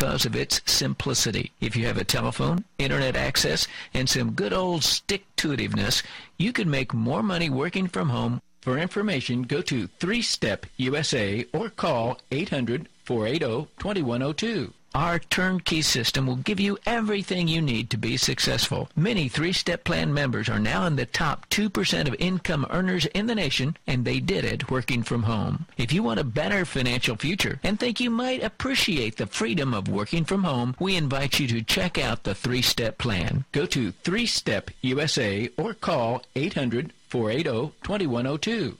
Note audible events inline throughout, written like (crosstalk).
because of its simplicity. If you have a telephone, internet access, and some good old stick-to-itiveness, you can make more money working from home. For information, go to 3-Step USA or call 800-480-2102. Our turnkey system will give you everything you need to be successful. Many three-step plan members are now in the top 2% of income earners in the nation, and they did it working from home. If you want a better financial future and think you might appreciate the freedom of working from home, we invite you to check out the three-step plan. Go to 3-Step USA or call 800-480-2102.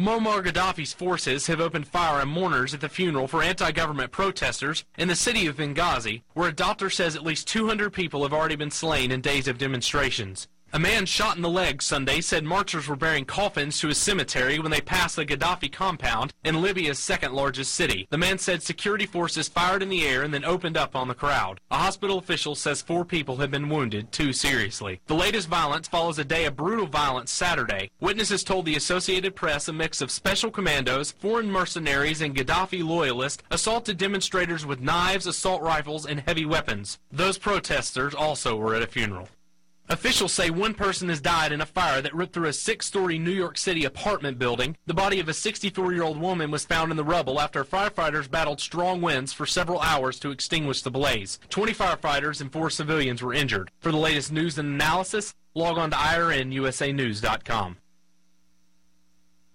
Muammar Gaddafi's forces have opened fire on mourners at the funeral for anti-government protesters in the city of Benghazi, where a doctor says at least 200 people have already been slain in days of demonstrations. A man shot in the leg Sunday said marchers were bearing coffins to a cemetery when they passed the Gaddafi compound in Libya's second largest city. The man said security forces fired in the air and then opened up on the crowd. A hospital official says four people have been wounded, two seriously. The latest violence follows a day of brutal violence Saturday. Witnesses told the Associated Press a mix of special commandos, foreign mercenaries, and Gaddafi loyalists assaulted demonstrators with knives, assault rifles, and heavy weapons. Those protesters also were at a funeral. Officials say one person has died in a fire that ripped through a six-story New York City apartment building. The body of a 64-year-old woman was found in the rubble after firefighters battled strong winds for several hours to extinguish the blaze. 20 firefighters and four civilians were injured. For the latest news and analysis, log on to irnusanews.com.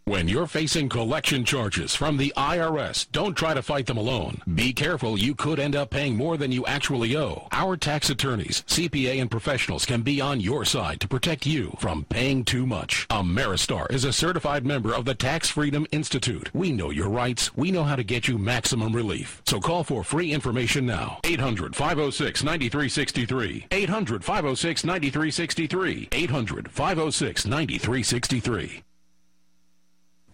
When you're facing collection charges from the IRS, don't try to fight them alone. Be careful, you could end up paying more than you actually owe. Our tax attorneys, CPA, and professionals can be on your side to protect you from paying too much. Ameristar is a certified member of the Tax Freedom Institute. We know your rights. We know how to get you maximum relief. So call for free information now. 800 506 9363.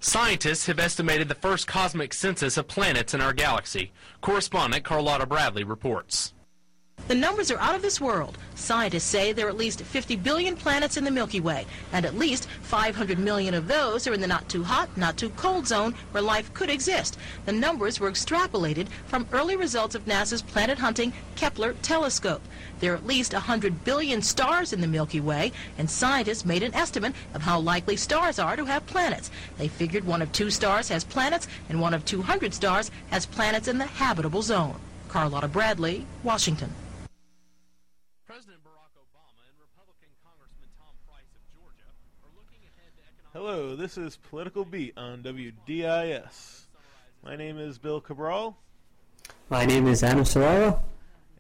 Scientists have estimated the first cosmic census of planets in our galaxy. Correspondent Carlotta Bradley reports. The numbers are out of this world. Scientists say there are at least 50 billion planets in the Milky Way, and at least 500 million of those are in the not too hot, not too cold zone where life could exist. The numbers were extrapolated from early results of NASA's planet hunting Kepler telescope. There are at least 100 billion stars in the Milky Way, and scientists made an estimate of how likely stars are to have planets. They figured one of two stars has planets, and one of 200 stars has planets in the habitable zone. Carlotta Bradley, Washington. President Barack Obama and Republican Congressman Tom Price of Georgia are looking ahead to economic Hello, this is Political Beat on WDIS. My name is Bill Cabral, My name is Adam Serraro.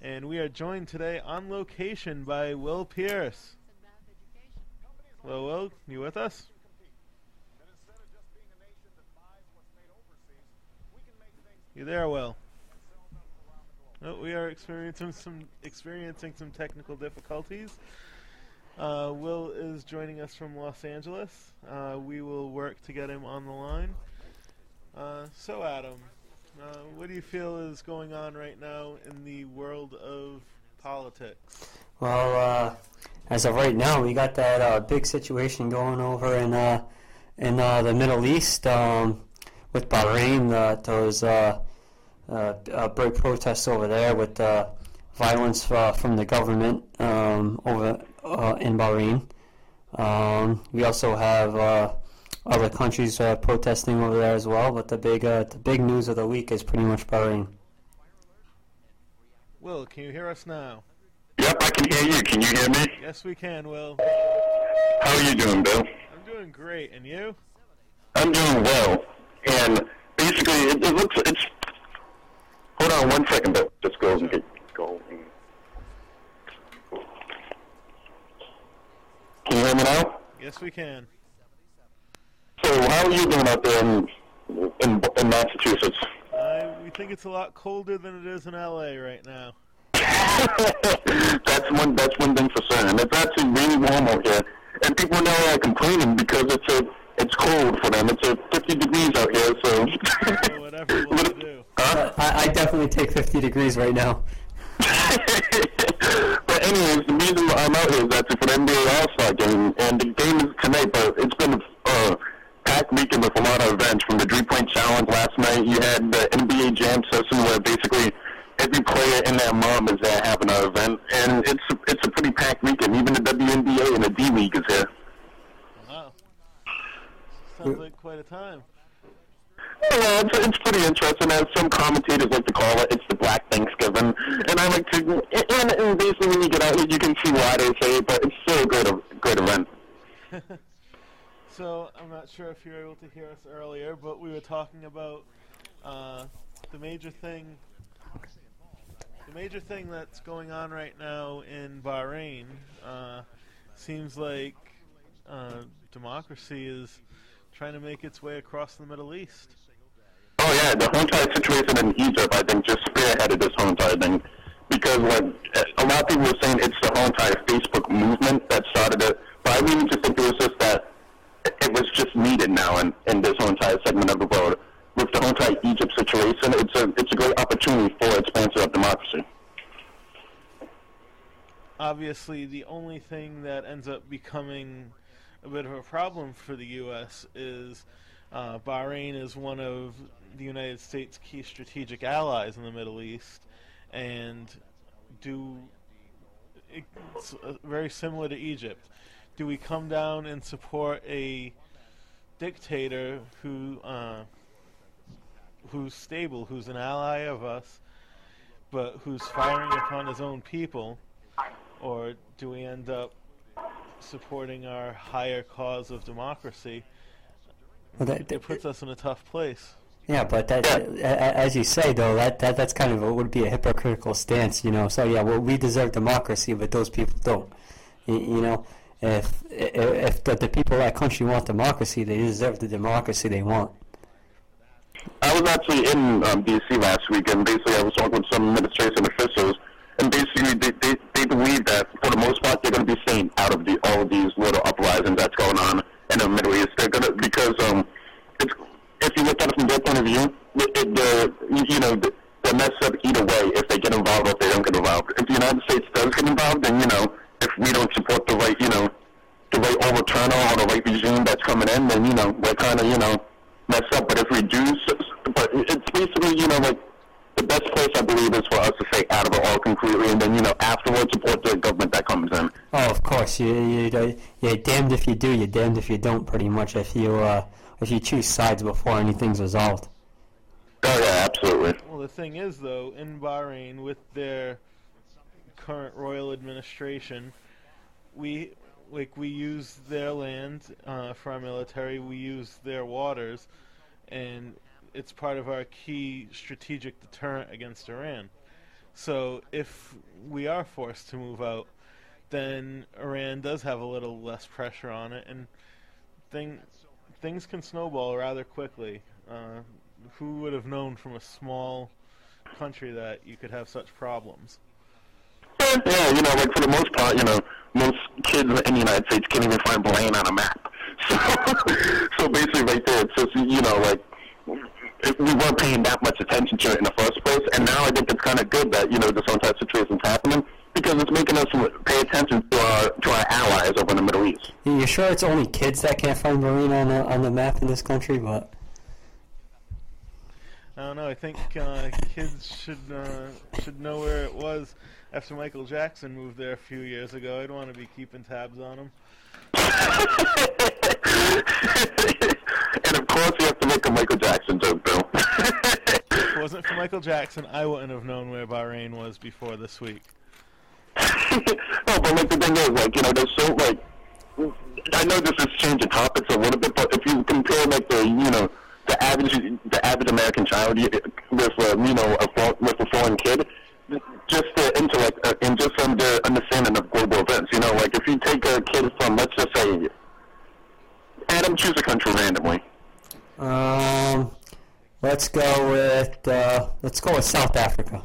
and we are joined today on location by Will Pierce. Hello, Will. You with us? You there, Will? Oh, we are experiencing some experiencing some technical difficulties. Uh, Will is joining us from Los Angeles. Uh, we will work to get him on the line. Uh, so, Adam, uh, what do you feel is going on right now in the world of politics? Well, uh, as of right now, we got that uh, big situation going over in in the Middle East um, with Bahrain. Those big protests over there with violence from the government um, over in Bahrain. Um, we also have uh, other countries uh, protesting over there as well. But the big uh, the big news of the week is pretty much Bahrain. Will, can you hear us now? Yep, I can hear you. Can you hear me? Yes, we can, Will. How are you doing, Bill? I'm doing great, and you? I'm doing well. And basically, it, it looks, it's, hold on one second, Bill. Just go and get going. Can you hear me now? Yes, we can. So how are you doing out there in, in, in Massachusetts? Uh, we think it's a lot colder than it is in LA right now. (laughs) that's one. That's one thing for certain. It's actually really warm out here, and people in LA are complaining because it's a it's cold for them. It's a 50 degrees out here, so. So whatever will do? (laughs) Huh? I, I definitely take 50 degrees right now. (laughs) anyways, the reason I'm out here is actually for the NBA All-Star game, and the game is tonight. But it's been uh, packed weekend with a lot of events. From the three point challenge last night, you had the NBA Jam session where basically every player and their mom is there having an event, and it's it's a pretty packed weekend. Even the WNBA and the D League is here. Wow. Sounds like quite a time. Yeah, it's, it's pretty interesting. As some commentators like to call it, it's the Black Thanksgiving, and I like to. And, and basically, when you get out, here you can see why they say it, but it's still a great, great event. (laughs) So I'm not sure if you were able to hear us earlier, but we were talking about uh, the major thing. The major thing that's going on right now in Bahrain uh, seems like uh, democracy is trying to make its way across the Middle East. Oh yeah, the whole entire situation in Egypt, I think, just spearheaded this whole entire thing. Because like a lot of people were saying it's the whole entire Facebook movement that started it, but I really just think it was just that it was just needed now in, in this whole entire segment of the world. With the whole entire Egypt situation, it's a it's a great opportunity for expansion of democracy. Obviously, the only thing that ends up becoming a bit of a problem for the U.S. is uh, Bahrain is one of the United States' key strategic allies in the Middle East, and do it's uh, very similar to Egypt. Do we come down and support a dictator who uh, who's stable, who's an ally of us, but who's firing upon his own people, or do we end up supporting our higher cause of democracy? Well, that, It puts us in a tough place. Yeah, but that, a- as you say though, that, that that's kind of a, would be a hypocritical stance, you know. So yeah, well, we deserve democracy, but those people don't. You, you know, if if, if the, the people of that country want democracy, they deserve the democracy they want. I was actually in um, D.C. last week, and basically I was talking with some administration officials, and basically they, they, they believe that for the most part they're going to be staying out of the all of these little uprisings that's going on in the Middle East. They're going to because um, it's, if you look at it from their point of view, the you know the, they're up either way if they get involved or if they don't get involved. If the United States does get involved, then you know if we don't support the right you know the right overturner or the right regime that's coming in, then you know we're kind of you know messed up. But if we do, but it's basically you know like the best place I believe is for us to stay out of it all completely, and then you know afterwards support the government that comes in. Oh, of course, you you you're damned if you do, you're damned if you don't. Pretty much, if you uh, if you choose sides before anything's resolved. Oh yeah, absolutely. Well, the thing is, though, in Bahrain, with their current royal administration, we like we use their land uh, for our military. We use their waters, and it's part of our key strategic deterrent against Iran. So if we are forced to move out, then Iran does have a little less pressure on it, and thing things can snowball rather quickly. Uh, who would have known from a small country that you could have such problems? Yeah, you know, like for the most part, you know, most kids in the United States can't even find Bahrain on a map. (laughs) So, so basically, right there, it's just you know, like we weren't paying that much attention to it in the first place, and now I think it's kind of good that you know this entire situation's happening because it's making us pay attention to our to our allies over in the Middle East. You sure it's only kids that can't find Bahrain on the on the map in this country? But I don't know. I think uh, kids should uh, should know where it was after Michael Jackson moved there a few years ago. I'd want to be keeping tabs on him. (laughs) and of course, you have to make a Michael Jackson joke, Bill. If it wasn't for Michael Jackson, I wouldn't have known where Bahrain was before this week. (laughs) no, but like the thing is, like you know, there's so like I know this is changing topics a little bit, but if you compare like the you know the average the average American child with uh, you know a fo- with a foreign kid, just the intellect uh, and just from the understanding of global events, you know, like if you take a kid from let's just say Adam, choose a country randomly. um, let's go with uh, let's go with South Africa.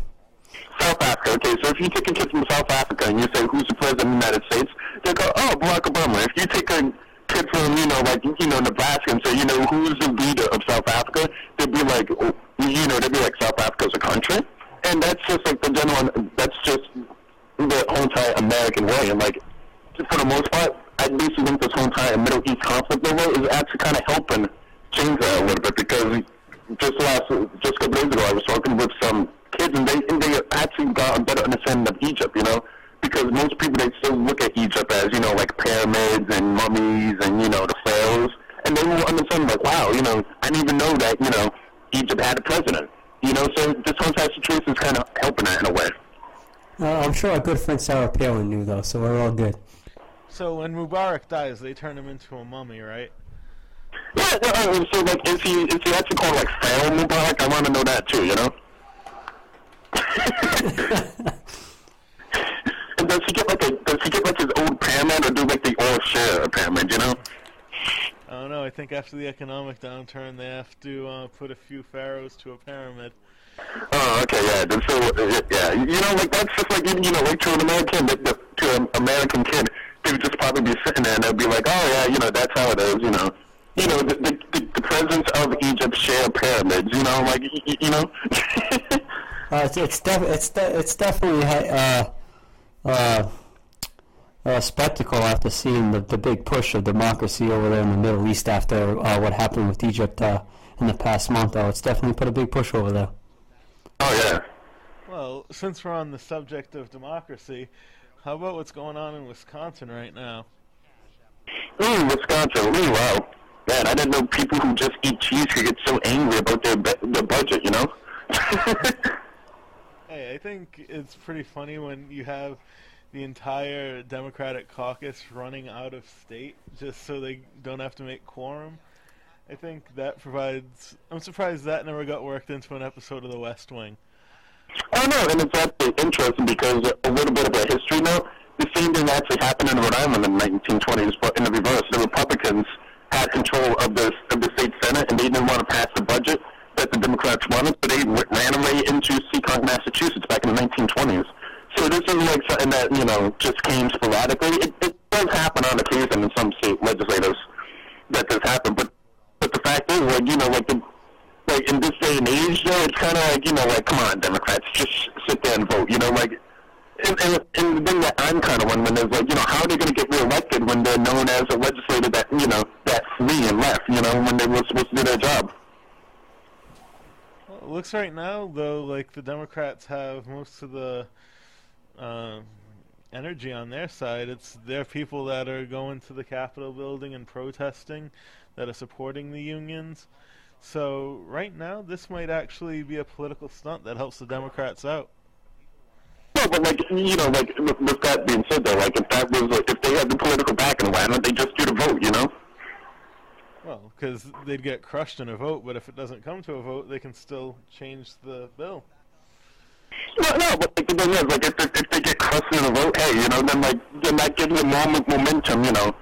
South Africa. Okay, so if you take a kid from South Africa and you say who's the president of the United States, they go, oh, Barack Obama. If you take a kid from you know like you know Nebraska and say you know who's the leader of South Africa, they'd be like, oh, you know, they'd be like South Africa's a country, and that's just like the general. That's just the whole entire American way, and like for the most part, I basically think this whole entire Middle East conflict over is actually kind of helping change that a little bit because just last, just a couple days ago, I was talking with some kids, and they and they actually got a better understanding of Egypt. You know, because most people they still look at Egypt as you know like pyramids and mummies and you know the pharaohs, and they will understand like, wow, you know, I didn't even know that you know Egypt had a president. You know, so this whole entire situation is kind of helping that in a way. Uh, I'm sure our good friend Sarah Palin knew though, so we're all good. So when Mubarak dies, they turn him into a mummy, right? Yeah, well, so like, is he is he actually called like Pharaoh Mubarak? I want to know that too. You know. (laughs) and does he get like a does he get like his old pyramid or do like the all share a pyramid? You know. I don't know. I think after the economic downturn, they have to uh, put a few pharaohs to a pyramid. Oh, okay, yeah. So, uh, yeah, you know, like that's just like you know, like to an American, to an American kid, they would just probably be sitting there and they'd be like, oh yeah, you know, that's how it is, you know. You know, the the, the, the presidents of Egypt share pyramids, you know, like y- y- you know. (laughs) Uh, it's it's, def- it's, de- it's definitely uh, uh, a spectacle after seeing the, the big push of democracy over there in the Middle East after uh, what happened with Egypt uh, in the past month. Though it's definitely put a big push over there. oh yeah. Well, since we're on the subject of democracy, how about what's going on in Wisconsin right now? Ooh, Wisconsin. Ooh, wow. Man, I didn't know people who just eat cheese could get so angry about their their budget. You know. (laughs) Hey, I think it's pretty funny when you have the entire Democratic caucus running out of state just so they don't have to make quorum. I think that provides. I'm surprised that never got worked into an episode of The West Wing. Oh no, and it's actually interesting because a little bit of a history note. The same thing actually happened in Rhode Island in the 1920s, but in the reverse. The Republicans control of the of the state senate, and they didn't want to pass the budget that the Democrats wanted, so they ran away into Seekonk, Massachusetts, back in the 1920s. So this isn't like something that you know just came sporadically. It, it does happen on occasion in some state legislators that does happen, but but the fact is, like you know, like the like in this day and age, though, it's kind of like you know, like come on, Democrats, just sit there and vote. You know, like. And, and, and the thing that I'm kind of wondering is like, you know, how are they going to get reelected when they're known as a legislator that, you know, that's free and left, you know, when they were supposed to do their job? Well, it looks right now though like the Democrats have most of the um energy on their side. It's their people that are going to the Capitol building and protesting, that are supporting the unions. So right now, this might actually be a political stunt that helps the Democrats out. No, but like, you know, like with, with that being said, though, like if that was, like, if they had the political backing, why don't they just do the vote? You know? Well, because they'd get crushed in a vote, but if it doesn't come to a vote, they can still change the bill. No, no, but like, the thing is, like, if, if, if they get crushed in a vote, hey, you know, then like, then that gives them more momentum, you know,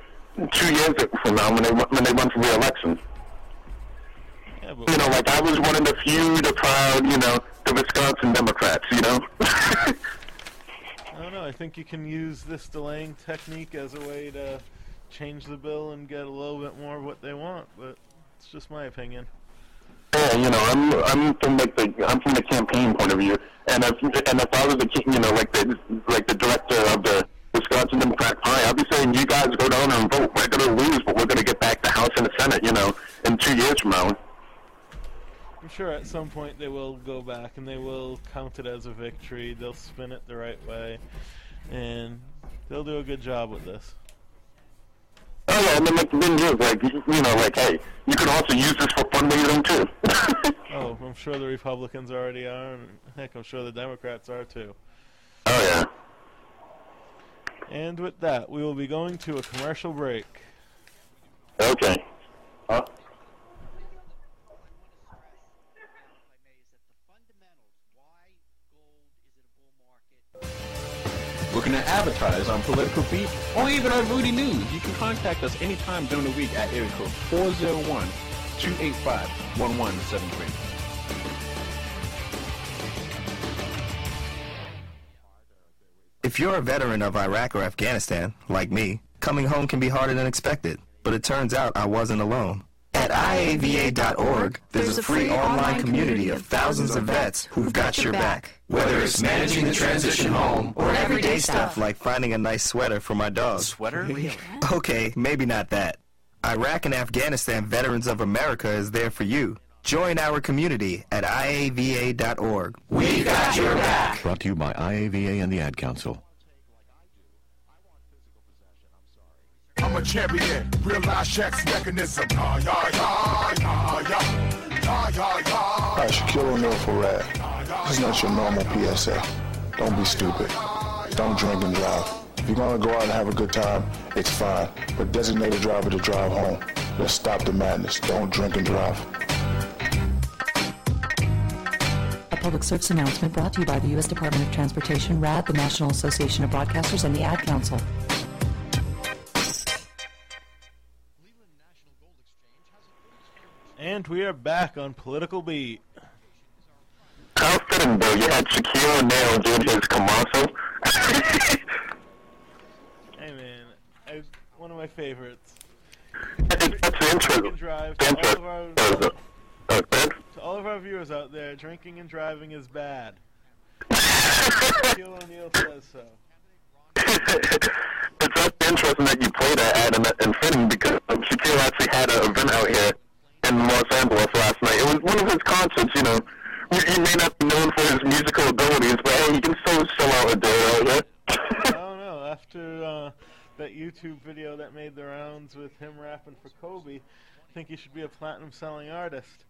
two years from now when they run- when they run for re-election. Yeah, but You know, like I was one of the few, the proud, you know, the Wisconsin Democrats, you know. (laughs) I don't know. I think you can use this delaying technique as a way to change the bill and get a little bit more of what they want, but it's just my opinion. Yeah, you know, I'm I'm from like the I'm from the campaign point of view, and if and if I was the you know like the like the director of the Wisconsin Democratic Party, I'd be saying you guys go down and vote. We're gonna lose, but we're gonna get back the House and the Senate, you know, in two years from now. I'm sure at some point they will go back and they will count it as a victory. They'll spin it the right way, and they'll do a good job with this. Oh yeah, and then like the thing is, like you know, like hey, you could also use this for fundraising too. (laughs) Oh, I'm sure the Republicans already are, and heck, I'm sure the Democrats are too. oh yeah. And with that, we will be going to a commercial break. Okay. Political Beat or even on Moody News, you can contact us anytime during the week at area code 401-285-1173. If you're a veteran of Iraq or Afghanistan, like me, coming home can be harder than expected. But it turns out I wasn't alone. At IAVA.org, there's a free online community of thousands of vets who've got your back. Whether it's managing the transition home or everyday stuff like finding a nice sweater for my dog. Sweater? Okay, maybe not that. Iraq and Afghanistan Veterans of America is there for you. Join our community at IAVA.org. We got your back. Brought to you by IAVA and the Ad Council. I'm a champion, real life checks mechanism. Yeah, yeah, yeah, yeah, yeah. Hi, Shaquille O'Neal for RADD. This is not your normal PSA. Don't be stupid. Don't drink and drive. If you're gonna go out and have a good time, it's fine. But designate a driver to drive home. Let's stop the madness. Don't drink and drive. A public service announcement brought to you by the U.S. Department of Transportation, RADD, the National Association of Broadcasters, and the Ad Council. And we are back on Political Beat. How fitting, though. You had Shaquille O'Neal doing his commercial. Hey man, I, one of my favorites. That's interesting. Drink and drive. To all, of our, Uh, uh, to all of our viewers out there, drinking and driving is bad. (laughs) Shaquille O'Neal says so. it's actually interesting that you play that ad in, in fitting because um, Shaquille actually had an event out here in Los Angeles last night. It was one of his concerts, you know. He may not be known for his musical abilities, but hey, he can still sell out a day out here. I (laughs) don't know. After uh, that YouTube video that made the rounds with him rapping for Kobe, I think he should be a platinum selling artist.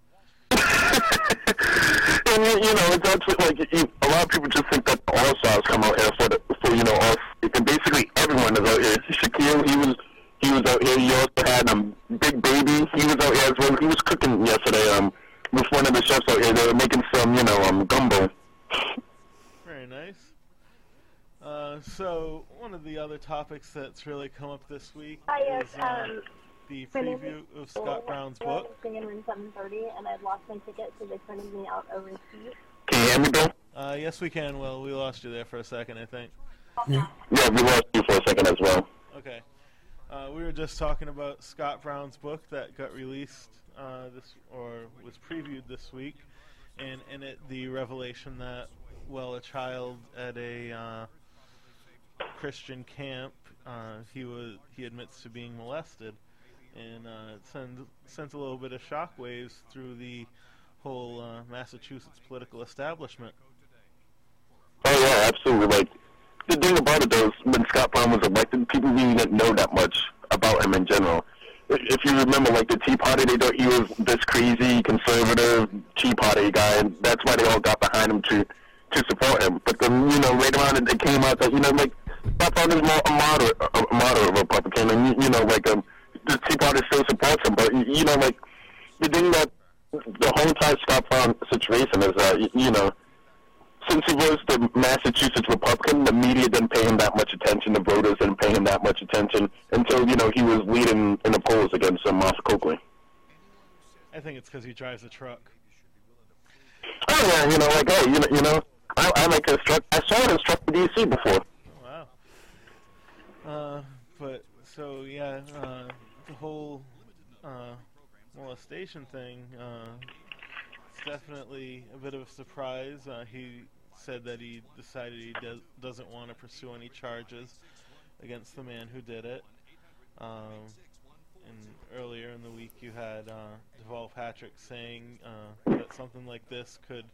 (laughs) And you, you know, it's actually like you, a lot of people just think that All Stars come out here for the for you know all and basically everyone is out here. Shaquille, he was he was out here. You also had um Big Baby, he was out here as well. He was cooking yesterday um with one of the chefs out here. They were making some you know um gumbo. Very nice. Uh, so one of the other topics that's really come up this week Hi, yes, is uh, um, the preview is of Scott Brown's I was book. singing in room 730, and I'd lost my ticket, so they printed me out a receipt. Can you hear me, Bill? Uh, yes, we can. Well, we lost you there for a second, I think. Yeah, we lost you for a second as well. Okay. Uh, we were just talking about Scott Brown's book that got released uh, this or was previewed this week, and in it the revelation that well, a child at a uh, Christian camp, uh, he was he admits to being molested, and uh, it sends sends a little bit of shockwaves through the whole uh, Massachusetts political establishment. Oh yeah, absolutely. Like the thing about it though is when Scott Brown was elected, people didn't know that much about him in general. If, you remember, like the Tea Party, they thought he was this crazy conservative Tea Party guy, and that's why they all got behind him to to support him. But then, you know, later on, it, came out that you know, like Scott Brown is more a moderate, a, moderate Republican, and you, you know, like um, the Tea Party still supports him. But you, know, like the thing that the whole entire Scott Brown situation is that you know since he was the Massachusetts Republican, the media didn't pay him that much attention. The voters didn't pay him that much attention until you know he was leading in the polls against uh, Martha Coakley. I think it's because he drives a truck. Oh yeah, you know, like hey, you know, you know, I, I like his truck. I saw his truck in D.C. before. Wow. Uh, but so yeah, uh, the whole uh, molestation thing. Uh, definitely a bit of a surprise. Uh, he said that he decided he does, doesn't want to pursue any charges against the man who did it. Um, and earlier in the week, you had uh, Deval Patrick saying uh, that something like this could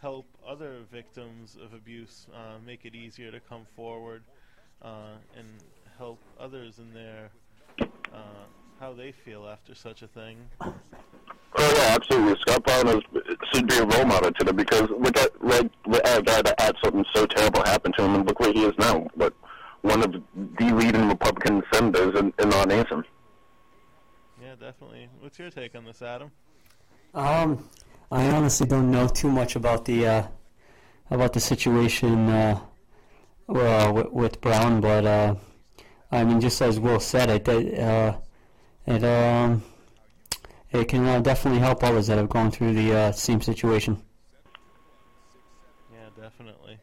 help other victims of abuse uh, make it easier to come forward uh, and help others in their uh, how they feel after such a thing. Yeah, absolutely. Scott Brown is, should be a role model to them because look at like a guy that had something so terrible happen to him, and look where he is now. But one of the leading Republican senators in, in our nation. Yeah, definitely. What's your take on this, Adam? Um, I honestly don't know too much about the uh, about the situation uh, well, with, with Brown, but uh, I mean, just as Will said, it it, uh, it um it can uh, definitely help others that have gone through the uh, same situation. Yeah, definitely.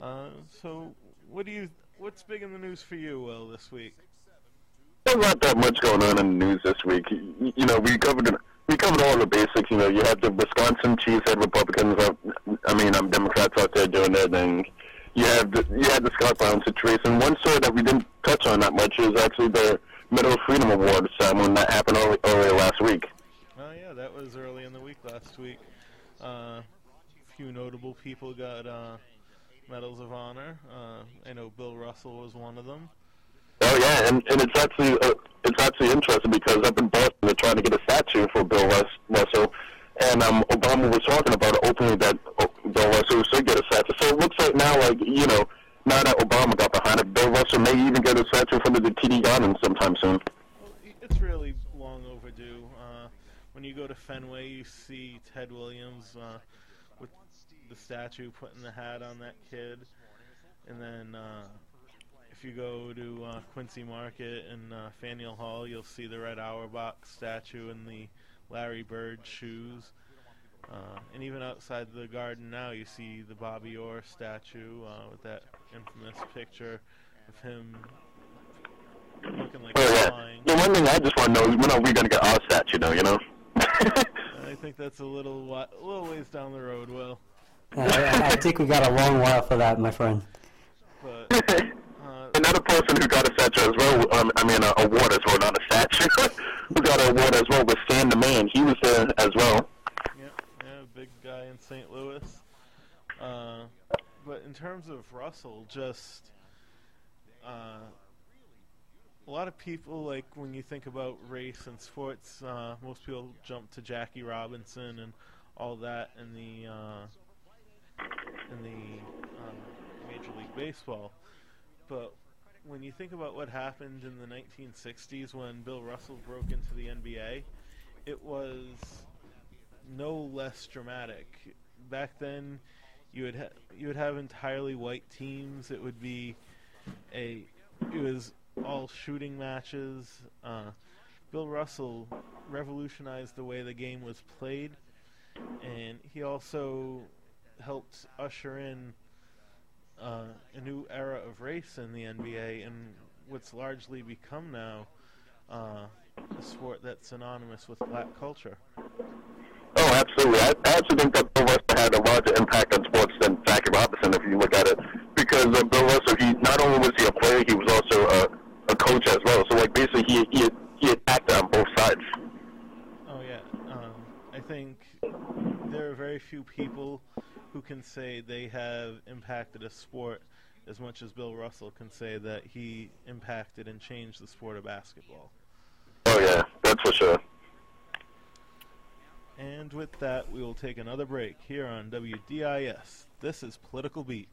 Uh, so, what do you? What's big in the news for you, Will, this week? There's not that much going on in the news this week. You, you know, we covered we covered all the basics. You know, you had the Wisconsin cheesehead Republicans. Out, I mean, um, Democrats out there doing their thing. You had the you had the Scott Brown situation. One story that we didn't touch on that much is actually the Medal of Freedom Awards um, when that happened early, earlier last week. Oh yeah, that was early in the week last week. Uh, a few notable people got uh, medals of honor. Uh, I know Bill Russell was one of them. Oh yeah, and, and it's actually uh, it's actually interesting because up in Boston they're trying to get a statue for Bill Rus- Russell, and um, Obama was talking about it openly that uh, Bill Russell should get a statue. So it looks like now, like you know, now that Obama got behind it, Bill Russell may even get a statue from the TD Garden sometime soon. It's really long overdue. Uh, when you go to Fenway, you see Ted Williams uh, with the statue putting the hat on that kid, and then uh, if you go to uh, Quincy Market and uh, Faneuil Hall, you'll see the Red Auerbach statue and the Larry Bird shoes. Uh, and even outside the garden now, you see the Bobby Orr statue uh, with that infamous picture of him looking like Oh yeah. flying. The one thing I just want to know is when are we going to get our statue? Though, you know. (laughs) I think that's a little wi- a little ways down the road, Will. I, I I think we got a long while for that, my friend. But (laughs) Another person who got a statue as well, um, I mean, a award as well, not a statue, (laughs) who got an award as well was Stan the Man. He was there as well. In St. Louis. Uh, but in terms of Russell, just uh, a lot of people like when you think about race and sports, uh, most people jump to Jackie Robinson and all that in the uh, in the um, Major League Baseball. But when you think about what happened in the 1960s when Bill Russell broke into the NBA, it was no less dramatic. Back then, you would ha- you would have entirely white teams. It would be a it was all shooting matches. Uh, Bill Russell revolutionized the way the game was played, and he also helped usher in uh, a new era of race in the NBA and what's largely become now uh, a sport that's synonymous with black culture. Absolutely. I, I actually think that Bill Russell had a larger impact on sports than Jackie Robinson, if you look at it, because uh, Bill Russell, he not only was he a player, he was also a, a coach as well. So, like, basically, he he he attacked on both sides. Oh yeah, um, I think there are very few people who can say they have impacted a sport as much as Bill Russell can say that he impacted and changed the sport of basketball. Oh yeah, that's for sure. And with that, we will take another break here on WDIS. This is Political Beat.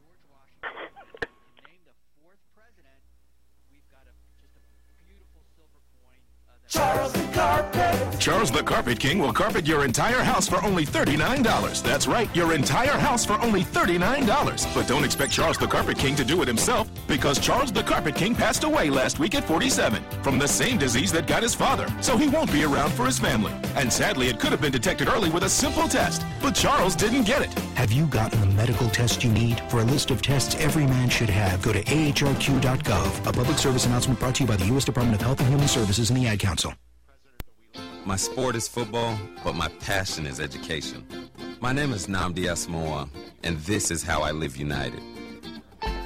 Charles the Carpet. Charles the Carpet King will carpet your entire house for only $39. That's right, your entire house for only $39. But don't expect Charles the Carpet King to do it himself because Charles the Carpet King passed away last week at 47 from the same disease that got his father, so he won't be around for his family. And sadly, it could have been detected early with a simple test, but Charles didn't get it. Have you gotten the medical test you need? For a list of tests every man should have, go to ahrq.gov. A public service announcement brought to you by the U.S. Department of Health and Human Services and the Ad Council. My sport is football, but my passion is education. My name is Nnamdi Asomugha, and this is how I live united.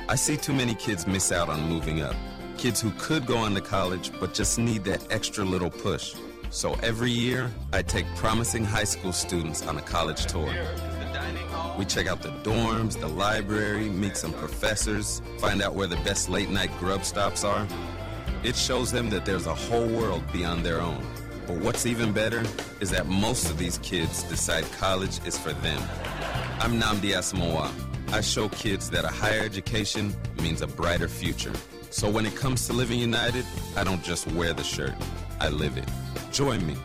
I see too many kids miss out on moving up. Kids who could go on to college, but just need that extra little push. So every year, I take promising high school students on a college tour. We check out the dorms, the library, meet some professors, find out where the best late night grub stops are. It shows them that there's a whole world beyond their own. But what's even better is that most of these kids decide college is for them. I'm Nnamdi Asomugha. I show kids that a higher education means a brighter future. So when it comes to living united, I don't just wear the shirt, I live it. Join me.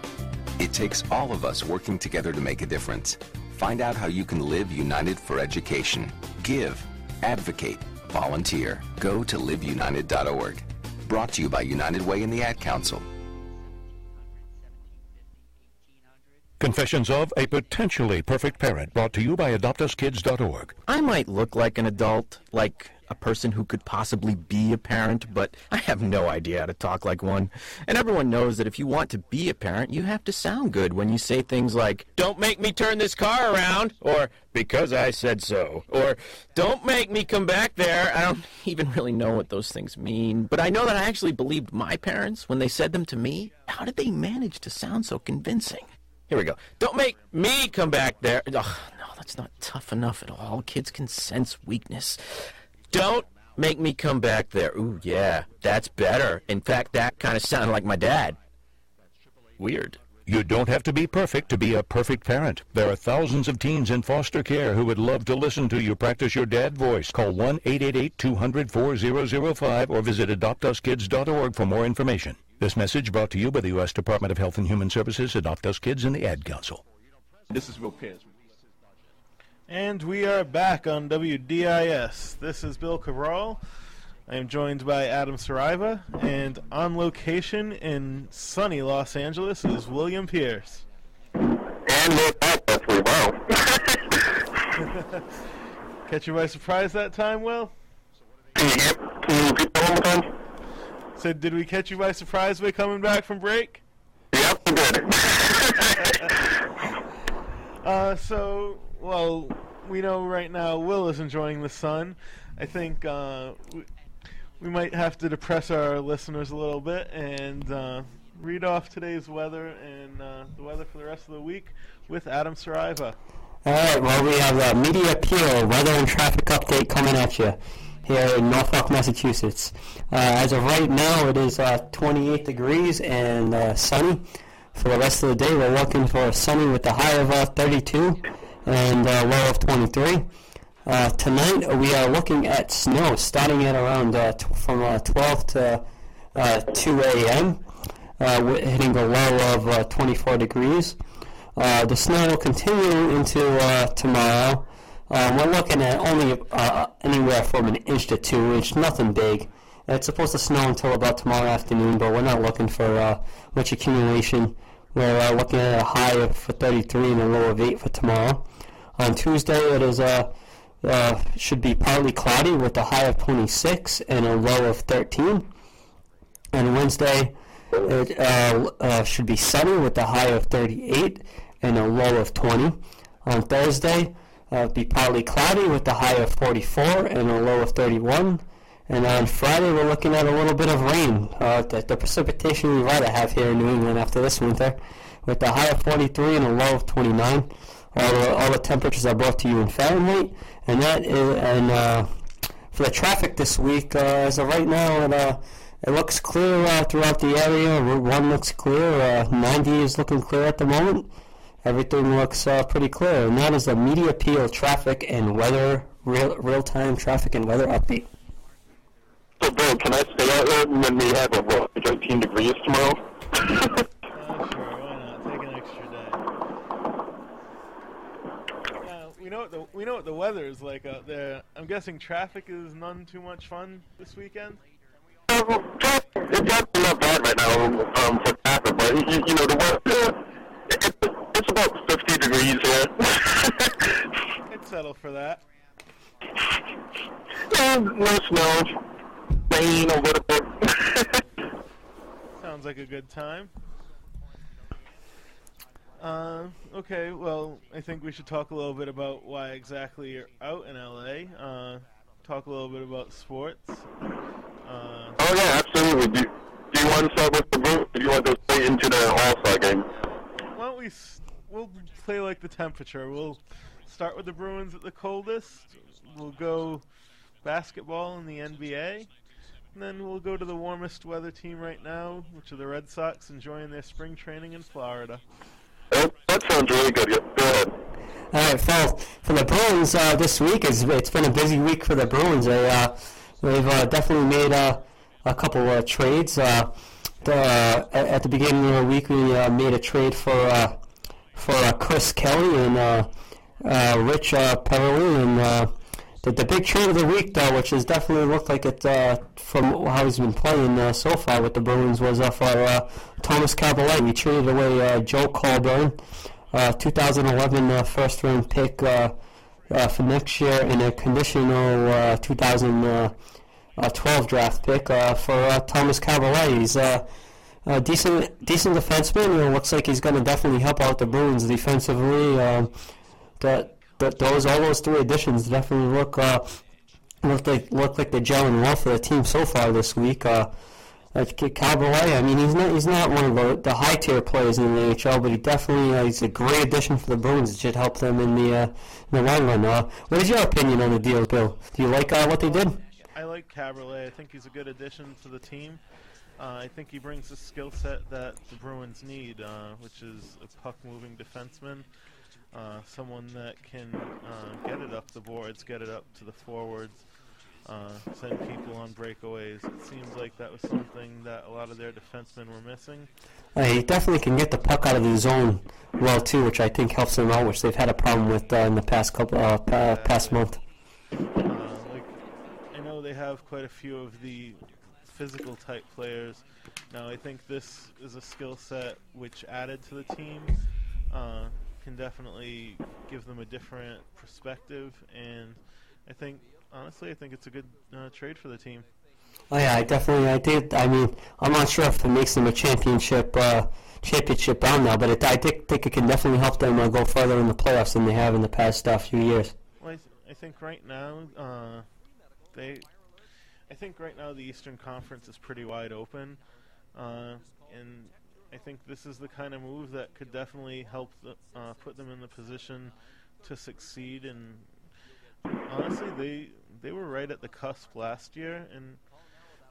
It takes all of us working together to make a difference. Find out how you can live united for education. Give, advocate, volunteer. Go to liveunited.org. Brought to you by United Way and the Ad Council. Confessions of a Potentially Perfect Parent, brought to you by AdoptUsKids.org. I might look like an adult, like a person who could possibly be a parent, but I have no idea how to talk like one. And everyone knows that if you want to be a parent, you have to sound good when you say things like, Don't make me turn this car around, or Because I said so, or Don't make me come back there. I don't (laughs) even really know what those things mean, but I know that I actually believed my parents when they said them to me. How did they manage to sound so convincing? Here we go. Don't make me come back there. Ugh, no, that's not tough enough at all. Kids can sense weakness. Don't make me come back there. Ooh, yeah, that's better. In fact, that kind of sounded like my dad. Weird. You don't have to be perfect to be a perfect parent. There are thousands of teens in foster care who would love to listen to you practice your dad voice. Call 1-888-200-4005 or visit adoptuskids.org for more information. This message brought to you by the U.S. Department of Health and Human Services, Adopt Us Kids, and the Ad Council. This is Will Pierce. And we are back on WDIS. This is Bill Cabral. I am joined by Adam Saraiva, and on location in sunny Los Angeles is William Pierce. And we're back, definitely. Wow. (laughs) Catch you by surprise that time, Will? Can you, get, can you repeat that one time? Said, did we catch you by surprise by coming back from break? Yep, we did. (laughs) Uh, so, well, we know right now Will is enjoying the sun. I think uh, we, we might have to depress our listeners a little bit and uh, read off today's weather and uh, the weather for the rest of the week with Adam Saraiva. All right, well, we have a media appeal, weather and traffic update coming at you here in Norfolk, Massachusetts. Uh, as of right now, it is uh, 28 degrees and uh, sunny. For the rest of the day, we're looking for sunny with a high of uh, 32 and a low of 23. Uh, tonight, we are looking at snow starting at around uh, t- from uh, 12 to uh, 2 a.m., uh, hitting a low of uh, 24 degrees. Uh, the snow will continue into uh, tomorrow. Um, we're looking at only uh, anywhere from an inch to two inch, nothing big. It's supposed to snow until about tomorrow afternoon, but we're not looking for uh, much accumulation. We're uh, looking at a high of 33 and a low of 8 for tomorrow. On Tuesday, it is uh, uh, should be partly cloudy with a high of 26 and a low of 13. And Wednesday, it uh, uh, should be sunny with a high of 38 and a low of 20. On Thursday, uh, be partly cloudy with a high of 44 and a low of 31. And on Friday, we're looking at a little bit of rain, uh, the, the precipitation we rather have here in New England after this winter, with a high of 43 and a low of 29. All the, all the temperatures are brought to you in Fahrenheit, and that is, and uh, for the traffic this week, uh, as of right now, it, uh, it looks clear uh, throughout the area. Route 1 looks clear. Uh, 90 is looking clear at the moment. Everything looks pretty clear. And that is the Media Appeal traffic and weather, real, real-time traffic and weather update. So, Bill, can I stay out there when we have a what, 18 degrees tomorrow? (laughs) Uh, we know what the we know what the weather is like out there. I'm guessing traffic is none too much fun this weekend. It's actually not bad right now um, for traffic, but you, you know the weather. It, it's about 50 degrees here. (laughs) I'd settle for that. no, no snow, a little bit. Sounds like a good time. Uh, okay, well, I think we should talk a little bit about why exactly you're out in LA. Uh, talk a little bit about sports. Uh, oh yeah, absolutely. Do, do you want to start with the Bruins? Do you want to go straight into the All Star game? why don't we? We'll play like the temperature. We'll start with the Bruins at the coldest. We'll go basketball in the NBA. And then we'll go to the warmest weather team right now, which are the Red Sox, enjoying their spring training in Florida. That sounds really good. Yeah, go ahead. All right, for for the Bruins uh, this week, it's, it's been a busy week for the Bruins. They uh, they've uh, definitely made uh, a couple uh, trades. Uh, the, at, at the beginning of the week, we uh, made a trade for uh, for uh, Chris Kelly and uh, uh, Rich uh, Peverley, and uh, the, the big trade of the week, though, which has definitely looked like it uh, from how he's been playing uh, so far with the Bruins, was uh, for uh, Thomas Kaberle. We traded away uh, Joe Colborne uh, 2011 uh, first round pick for next year and a conditional uh, 2012 draft pick for Thomas Kaberle. He's a decent decent defenseman. Know, looks like he's going to definitely help out the Bruins defensively. Um, that that those all those three additions definitely look uh, look like look like they're gelling well for the team so far this week. Uh, like Kaberle, I mean, he's not he's not one of the, the high tier players in the NHL, but he definitely uh, he's a great addition for the Bruins. It should help them in the uh, in the long run. Uh, what is your opinion on the deal, Bill? Do you like uh, what they did? I like Kaberle. I think he's a good addition to the team. Uh, I think he brings a skill set that the Bruins need, uh, which is a puck-moving defenseman, uh, someone that can uh, get it up the boards, get it up to the forwards, uh, send people on breakaways. It seems like that was something that a lot of their defensemen were missing. Uh, he definitely can get the puck out of the zone well too, which I think helps them out, which they've had a problem with uh, in the past couple uh, pa- past month. Uh, like, I know they have quite a few of the physical type players. Now, I think this is a skill set which, added to the team, uh, can definitely give them a different perspective. And I think, honestly, I think it's a good uh, trade for the team. Oh yeah, I definitely I did. I mean, I'm not sure if it makes them a championship uh, championship bound now, but it, I think, think it can definitely help them uh, go further in the playoffs than they have in the past uh, few years. Well, I, th- I think right now uh, they, I think right now the Eastern Conference is pretty wide open, uh, and I think this is the kind of move that could definitely help the, uh, put them in the position to succeed. And honestly, they they were right at the cusp last year, and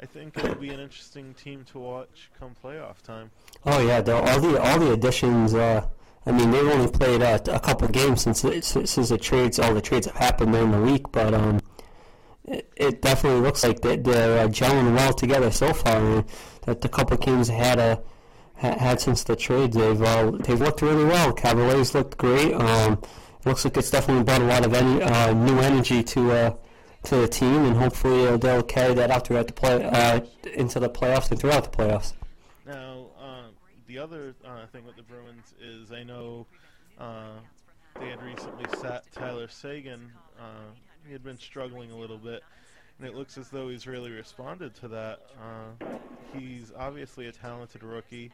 I think it'll be an interesting team to watch come playoff time. Oh yeah, the, all the all the additions. Uh, I mean, they've only played uh, a couple games since since the trades. All the trades have happened during the week, but um, it, it definitely looks like they, they're uh, gelling well together so far. That the couple games had uh, ha- had since the trade. they've uh, they've looked really well. Kaberle's looked great. Um, looks like it's definitely brought a lot of any, uh, new energy to uh, to the team, and hopefully uh, they'll carry that out throughout the play uh, into the playoffs and throughout the playoffs. Now, uh, the other thing with the Bruins is I know they had recently sat Tyler Seguin. He had been struggling a little bit, and it looks as though he's really responded to that. He's obviously a talented rookie,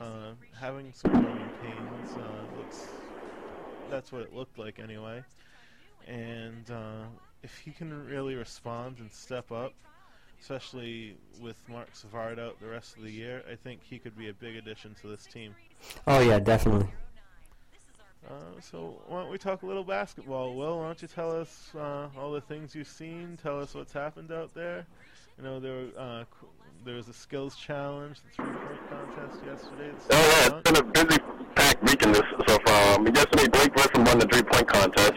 uh, having some growing pains. Uh, looks that's what it looked like anyway. And uh, if he can really respond and step up, especially with Marc Savard out the rest of the year, I think he could be a big addition to this team. Oh yeah, definitely. Uh, so why don't we talk a little basketball? Will, why don't you tell us uh, all the things you've seen? Tell us what's happened out there. You know, there uh, there was a skills challenge, the three-point contest yesterday. Oh yeah, it's been a busy packed weekend this so far. Um, yesterday, Blake Griffin won the three-point contest,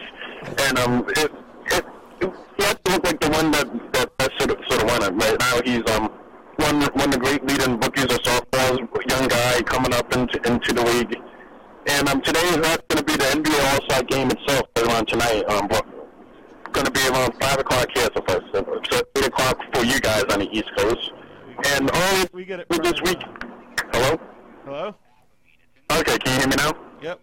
and um, it it, it he has to look like the one that that, that sort of sort of won it. Right now, he's um one one of the great leading rookies or sophomores, young guy coming up into into the league. And um, today is not going to be the NBA All-Star game itself. Later on tonight, um, but going to be around five o'clock here, so far, so so eight o'clock for you guys on the East Coast. And all we get it this week. Hello. Hello. Okay, can you hear me now? Yep.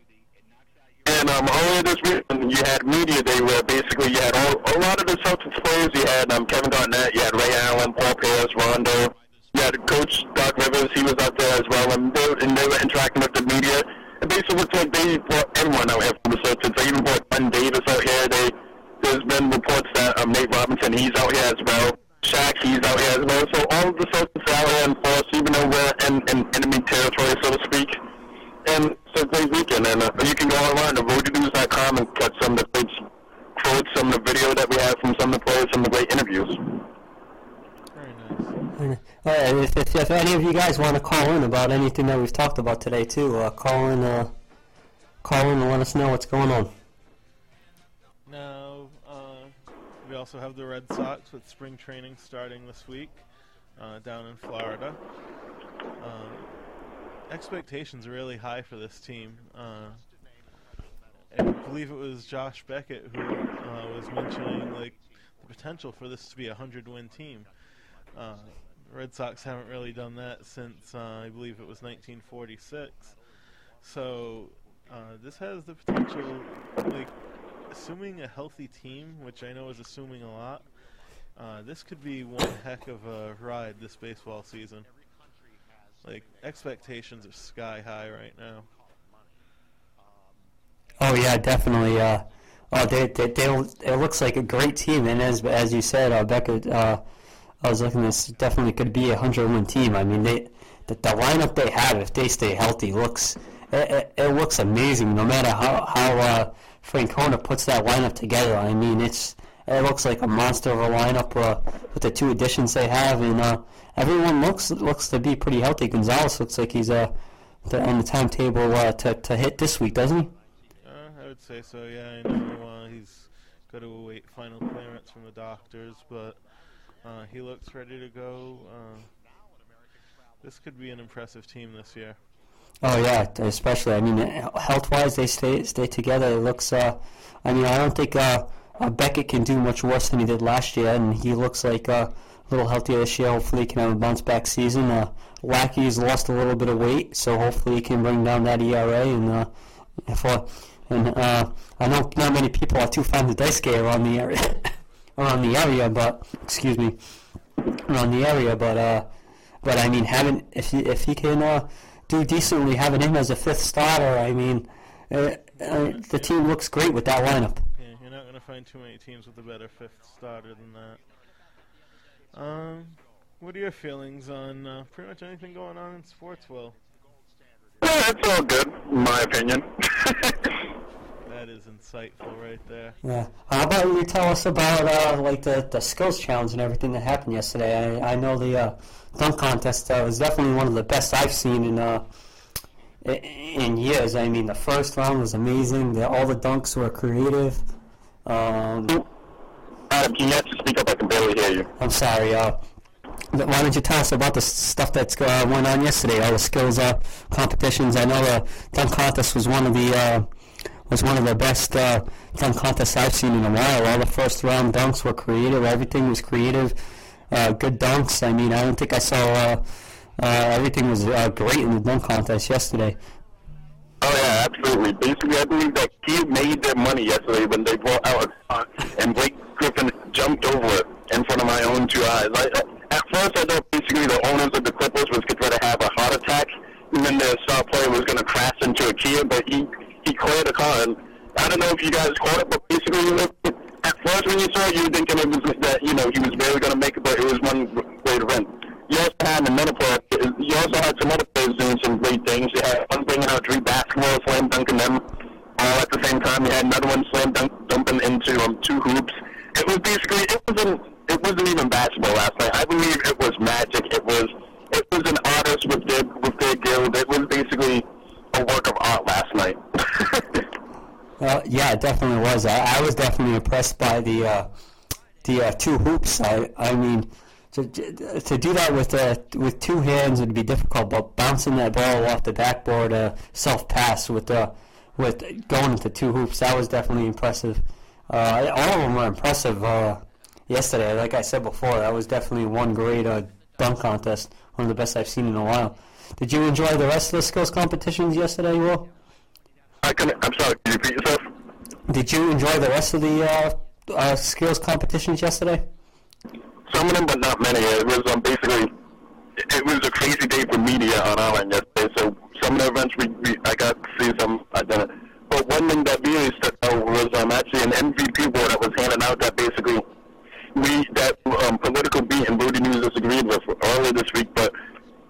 And um, earlier this week, you had media day where basically you had all, a lot of the Celtics players. You had um, Kevin Garnett, you had Ray Allen, Paul Pierce, Rondo. You had Coach Doc Rivers. He was out there as well, and they, and they were interacting with the media. And basically, it's like they brought everyone out here from the Celtics. They even brought Glen Davis out here. They there's been reports that um, Nate Robinson he's out here as well. Shaq he's out here as well. So all of the Celtics are out here in force, even though we're in, in enemy territory, so to speak. And it's a great weekend, and uh, you can go online to roadtonews.com and catch some of the great quotes, some of the video that we have from some of the players, some of the great interviews. Uh, if, if, if any of you guys want to call in about anything that we've talked about today, too, uh, call in, uh, call in and let us know what's going on. Now, uh, we also have the Red Sox with spring training starting this week uh, down in Florida. Uh, expectations are really high for this team. Uh, I believe it was Josh Beckett who uh, was mentioning like the potential for this to be a hundred-win team. Uh, Red Sox haven't really done that since uh, I believe it was 1946. So Uh, this has the potential, like, assuming a healthy team, which I know is assuming a lot. Uh, this could be one heck of a ride this baseball season. Like expectations are sky high right now. Oh yeah, definitely. Uh, oh, they, they, they, it looks like a great team, and as as you said, uh, uh, I was looking. This definitely could be a hundred win team. I mean, they the, the lineup they have, if they stay healthy, looks it, it, it looks amazing. No matter how how uh, Francona puts that lineup together, I mean, it's it looks like a monster of a lineup uh, with the two additions they have, and uh, everyone looks looks to be pretty healthy. Gonzalez looks like he's uh, the, on the timetable uh, to to hit this week, doesn't he? Uh, I would say so. Yeah, I know uh, he's got to await final clearance from the doctors, but uh, he looks ready to go. Uh, this could be an impressive team this year. Oh yeah, especially. I mean, health-wise, they stay stay together. It looks. Uh, I mean, I don't think uh, uh, Beckett can do much worse than he did last year, and he looks like uh, a little healthier this year. Hopefully, he can have a bounce-back season. Uh, Lackey's lost a little bit of weight, so hopefully, he can bring down that ERA. And uh, if uh, and uh, I know not many people are too fond of dice Daisuke around the area, (laughs) around the area, but excuse me, around the area, but uh, but I mean, having if he if he can uh, do decently, having him as a fifth starter, I mean, uh, uh, the team looks great with that lineup. Yeah, you're not going to find too many teams with a better fifth starter than that. Um, what are your feelings on uh, pretty much anything going on in Sportsville? Yeah, it's all good, in my opinion. (laughs) that is insightful right there. Yeah. How about you tell us about uh, like the, the skills challenge and everything that happened yesterday? I, I know the uh, dunk contest uh, was definitely one of the best I've seen in uh, in years. I mean, the first round was amazing. The, all the dunks were creative. Um, Adam, can you have to speak up? I can barely hear you. I'm sorry. Uh, why don't you tell us about the stuff that uh, went on yesterday? All the skills uh, competitions. I know the dunk contest was one of the uh, was one of the best uh, dunk contests I've seen in a while. All the first round dunks were creative. Everything was creative. Uh, good dunks. I mean, I don't think I saw. Uh, uh, everything was uh, great in the dunk contest yesterday. Oh yeah, absolutely. Basically, I believe that he made their money yesterday when they brought out a and Blake Griffin jumped over it in front of my own two eyes. I, at first, I thought basically the owners of the Clippers was going to have a heart attack, and then their star player was going to crash into a Kia, but he he cleared the car. I don't know if you guys caught it, but basically, at first when you saw it, you were thinking it was that you know he was barely going to make it, but it was one to win. You also had another player. You also had some other players doing some great things. You had one bringing out Drew basketball, slam dunking them all at the same time. You had another one slam dunk dumping into um, two hoops. It was basically it wasn't it wasn't even basketball last night. I believe it was magic. It was it was an artist with their yeah, it definitely was. I, I was definitely impressed by the uh, the uh, two hoops. I I mean to, to do that with uh, with two hands would be difficult, but bouncing that ball off the backboard, uh, self pass with uh, with going into two hoops, that was definitely impressive. Uh, all of them were impressive uh, yesterday. Like I said before, that was definitely one great uh, dunk contest, one of the best I've seen in a while. Did you enjoy the rest of the skills competitions yesterday, Will? I can. I'm sorry. Can you repeat yourself? Did you enjoy the rest of the uh, uh, skills competitions yesterday? Some of them, but not many. It was um, basically it was a crazy day for media on our end yesterday. So some of the events we, we I got to see some I didn't. But one thing that really stuck out was um, actually an MVP award that was handed out that basically we that um, political beat and Brody News disagreed with earlier this week. But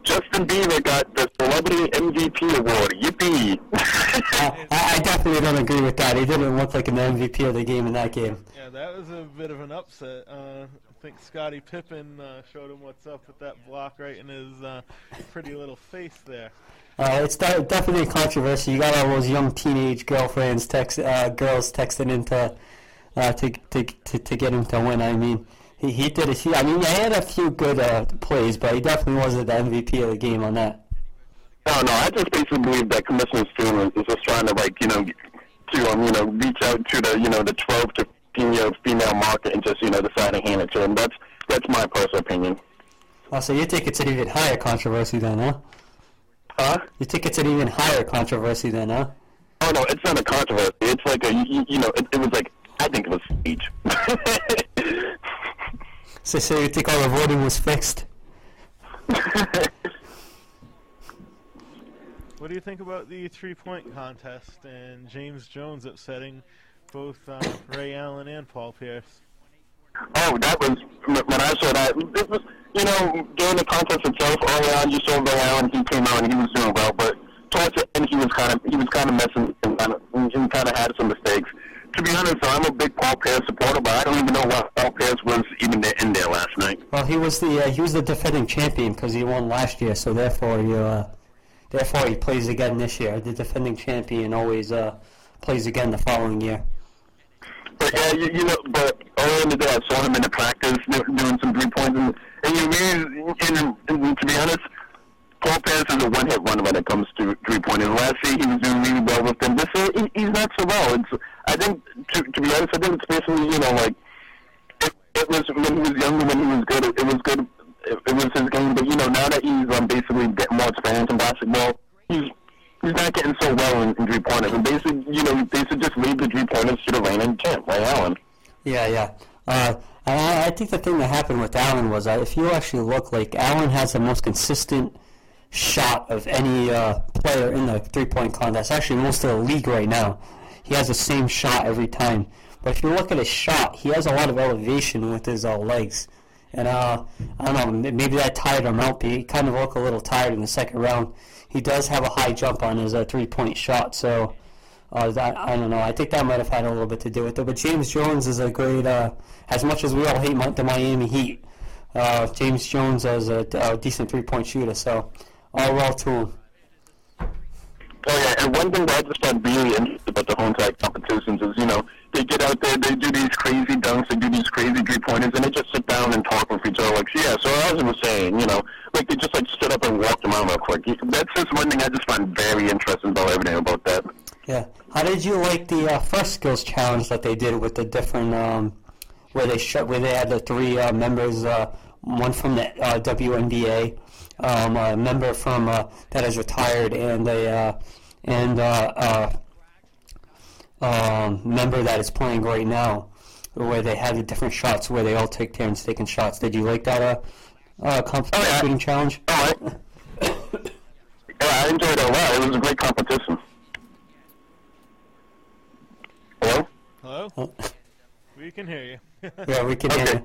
Justin Bieber got the Celebrity MVP award. Yippee! (laughs) I, I definitely don't agree with that. He didn't look like an MVP of the game in that game. Yeah, that was a bit of an upset. Uh, I think Scottie Pippen uh, showed him what's up with that block right in his uh, pretty little face there. Uh, it's de- definitely a controversy. You got all those young teenage girlfriends, text uh, girls texting in to, uh, to, to, to, to get him to win. I mean, he, he did it. I mean, he had a few good uh, plays, but he definitely wasn't the MVP of the game on that. No, no, I just basically believe that Commissioner Stewart is just trying to, like, you know, to, um, you know, reach out to the, you know, the 12 to 15 year female market and just, you know, decide to hand it to him. That's, that's my personal opinion. Oh, so you think it's an even higher controversy then, huh? Huh? You think it's an even higher controversy then, huh? Oh no, it's not a controversy. It's like a you, you know, it, it was like I think it was speech. (laughs) So, so you think all the voting was fixed? (laughs) What do you think about the three-point contest and James Jones upsetting both uh, Ray Allen and Paul Pierce? Oh, that was when I saw that. It was, you know, during the contest itself, early on, you saw Ray Allen. He came out and he was doing well, but towards the end, he was kind of he was kind of messing and kind of he kind of had some mistakes. To be honest, I'm a big Paul Pierce supporter, but I don't even know why Paul Pierce was even in there last night. Well, he was the uh, he was the defending champion because he won last year, so therefore you uh, therefore he plays again this year. The defending champion always uh, plays again the following year. But yeah, you, you know, but earlier in the day, I saw him in the practice doing some three points, and, and you really, and, and to be honest, Pierce is a one-hit wonder when it comes to three pointers. Last year, he was doing really well with them. This year, he, he's not so well. It's, I think, to, to be honest, I think it's basically, you know, like it, it was when he was younger, when he was good. It, was good. It, it was his game. But you know, now that he's um, basically getting more experience in basketball, he's he's not getting so well in, in three pointers. And basically, you know, they should just leave the three pointers to the reigning champ, Ray Allen. Yeah, yeah. Uh, I, I think the thing that happened with Allen was uh, if you actually look, like Allen has the most consistent shot of any uh, player in the three-point contest. Actually, most of the league right now, he has the same shot every time. But if you look at his shot, he has a lot of elevation with his uh, legs. And uh, I don't know, maybe that tired him out. He kind of looked a little tired in the second round. He does have a high jump on his uh, three-point shot, so uh, that, I don't know. I think that might have had a little bit to do with it. But James Jones is a great. Uh, as much as we all hate the Miami Heat, uh, James Jones is a, a decent three-point shooter. So all well. Oh yeah, and one thing that I just find really interesting about the home tag competitions is, you know, they get out there, they do these crazy dunks, they do these crazy three pointers, and they just sit down and talk with each other. Like, yeah, so as I was saying, you know, like they just like stood up and walked around real quick. That's just one thing I just find very interesting about everything about that. Yeah. How did you like the uh, first skills challenge that they did with the different, um, where they sh- where they had the three uh, members, uh, one from the uh, WNBA, um, a member from uh, that is retired, and a uh, and uh, uh, um, member that is playing right now, where they had the different shots where they all take turns taking shots. Did you like that uh, uh, comp- shooting challenge? Yeah, I enjoyed it a lot. It was a great competition. Hello? Hello? we can hear you. (laughs) Yeah, we can hear you.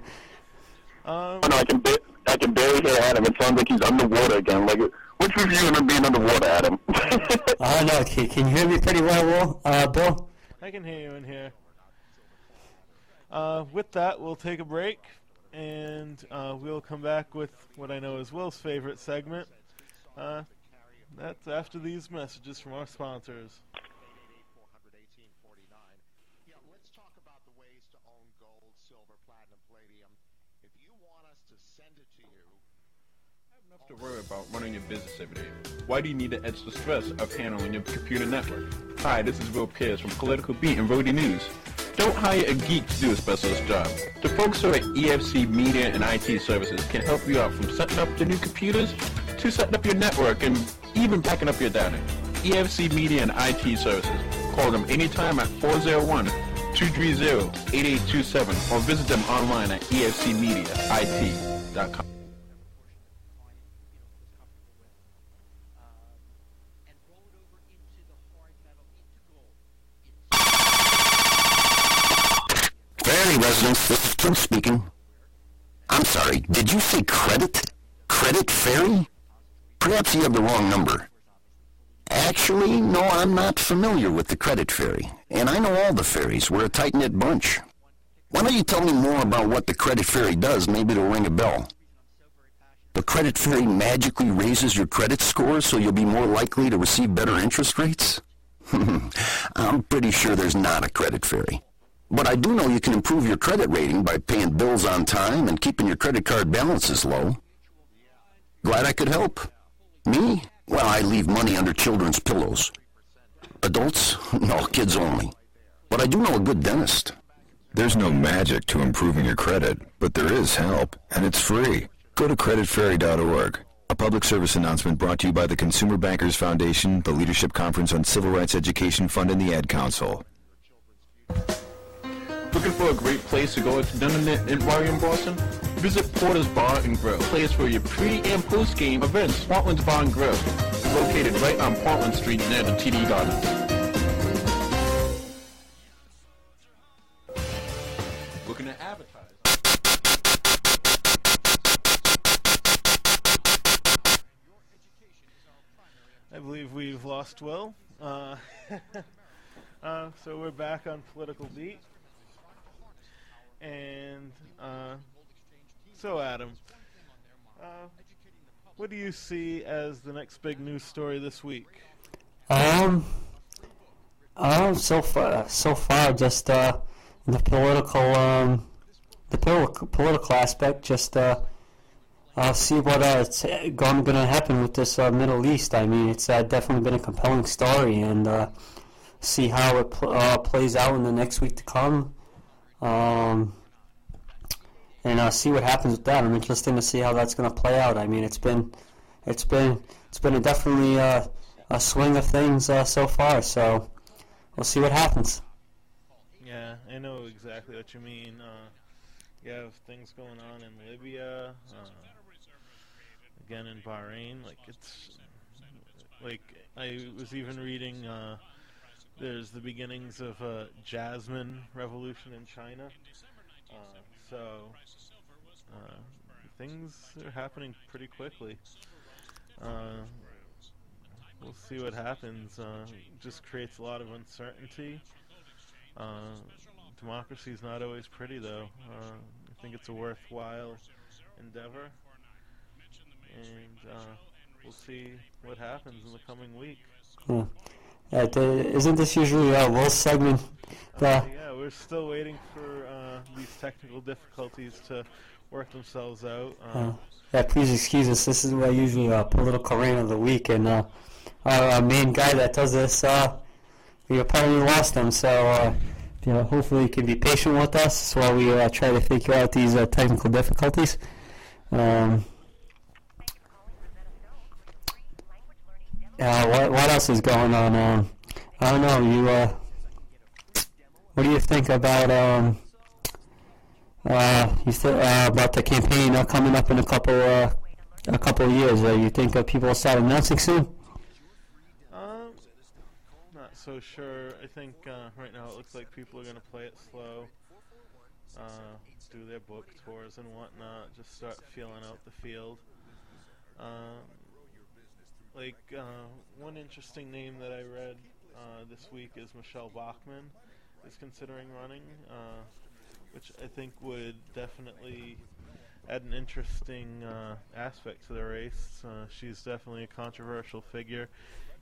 Um, Oh, no, I can ba- I can barely hear Adam. It sounds like he's underwater again. Like, what's with you and him being underwater, Adam? I don't know. Can, can you hear me pretty well, Will? Uh, Bill? I can hear you in here. Uh, with that, we'll take a break, and uh, we'll come back with what I know is Will's favorite segment. Uh, that's after these messages from our sponsors. To worry about running your business every day? Why do you need the stress of handling your computer network? Hi, this is Will Pierce from Political Beat and Rody News. Don't hire a geek to do a specialist job. The folks are at EFC Media and IT Services can help you out from setting up the new computers to setting up your network and even backing up your data. EFC Media and IT Services. Call them anytime at 401-230-8827 or visit them online at efcmediait.com. Ferry residents, this is Tim speaking. I'm sorry, did you say credit? Credit Fairy? Perhaps you have the wrong number. Actually, no, I'm not familiar with the Credit Fairy, and I know all the fairies. We're a tight-knit bunch. Why don't you tell me more about what the Credit Fairy does? Maybe it'll ring a bell. The Credit Fairy magically raises your credit score so you'll be more likely to receive better interest rates? (laughs) I'm pretty sure there's not a Credit Fairy. But I do know you can improve your credit rating by paying bills on time and keeping your credit card balances low. Glad I could help. Me? Well, I leave money under children's pillows. Adults? (laughs) No, kids only. But I do know a good dentist. There's no magic to improving your credit, but there is help, and it's free. Go to creditfairy.org. A public service announcement brought to you by the Consumer Bankers Foundation, the Leadership Conference on Civil Rights Education Fund, and the Ad Council. Looking for a great place to go at dinner and party in Boston? Visit Porter's Bar and Grill, place for your pre and post game events. Portland's Bar and Grill, located right on Portland Street near the TD Gardens. Looking to advertise. I believe we've lost Will. Uh, (laughs) uh, so we're back on Political Beat. And uh, so, Adam, uh, what do you see as the next big news story this week? Um, um, so far, so far, just uh, the political, um, the pol- political aspect. Just uh, uh, see what uh, it's going to happen with this uh, Middle East. I mean, it's uh, definitely been a compelling story, and uh, see how it pl- uh, plays out in the next week to come. Um, and uh, see what happens with that. I'm interested to see how that's going to play out. I mean, it's been, it's been, it's been a definitely uh, a swing of things uh, so far. So we'll see what happens. Yeah, I know exactly what you mean. Uh, you have things going on in Libya, uh, again in Bahrain. Like it's like I was even reading. There's the beginnings of a Jasmine revolution in China. Uh, so uh, things are happening pretty quickly. Uh, we'll see what happens. Uh, it just creates a lot of uncertainty. Uh, Democracy is not always pretty, though. Uh, I think it's a worthwhile endeavor, and uh, we'll see what happens in the coming week. Yeah. Yeah, isn't this usually a Will's segment? Uh, yeah, we're still waiting for uh, these technical difficulties to work themselves out. Uh, uh, yeah, please excuse us. This is uh, usually a political rain of the week, and uh, our, our main guy that does this, uh, we apparently lost him. So, uh, you know, hopefully, you can be patient with us while we uh, try to figure out these uh, technical difficulties. Um, uh, what, what else is going on? Um, I don't know. You, uh, what do you think about um, uh, you th- uh, about the campaign uh, coming up in a couple uh, a couple of years? Uh, you think uh, people will start announcing soon? Um, not so sure. I think uh, right now it looks like people are going to play it slow, uh, do their book tours and whatnot, just start feeling out the field. Um, like uh, one interesting name that I read uh, this week is Michele Bachmann is considering running, uh, which I think would definitely add an interesting uh, aspect to the race. Uh, she's definitely a controversial figure,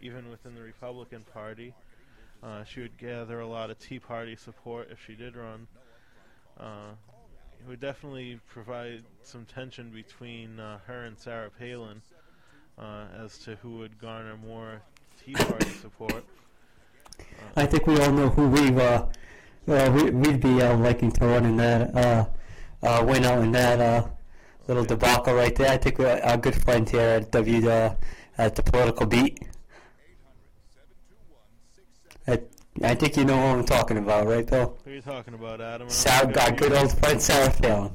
even within the Republican Party. Uh, she would gather a lot of Tea Party support if she did run. It would definitely provide some tension between her and Sarah Palin uh, as to who would garner more Tea Party (coughs) support. I think we all know who we've uh, uh, we, we'd be uh, liking to run in that uh, uh, win out in that uh, little debacle right there. I think we're, our good friend here at W at the political beat. I, I think you know who I'm talking about, right, Bill? Who are you talking about, Adam? Sarah, our good old friend Sarah Palin.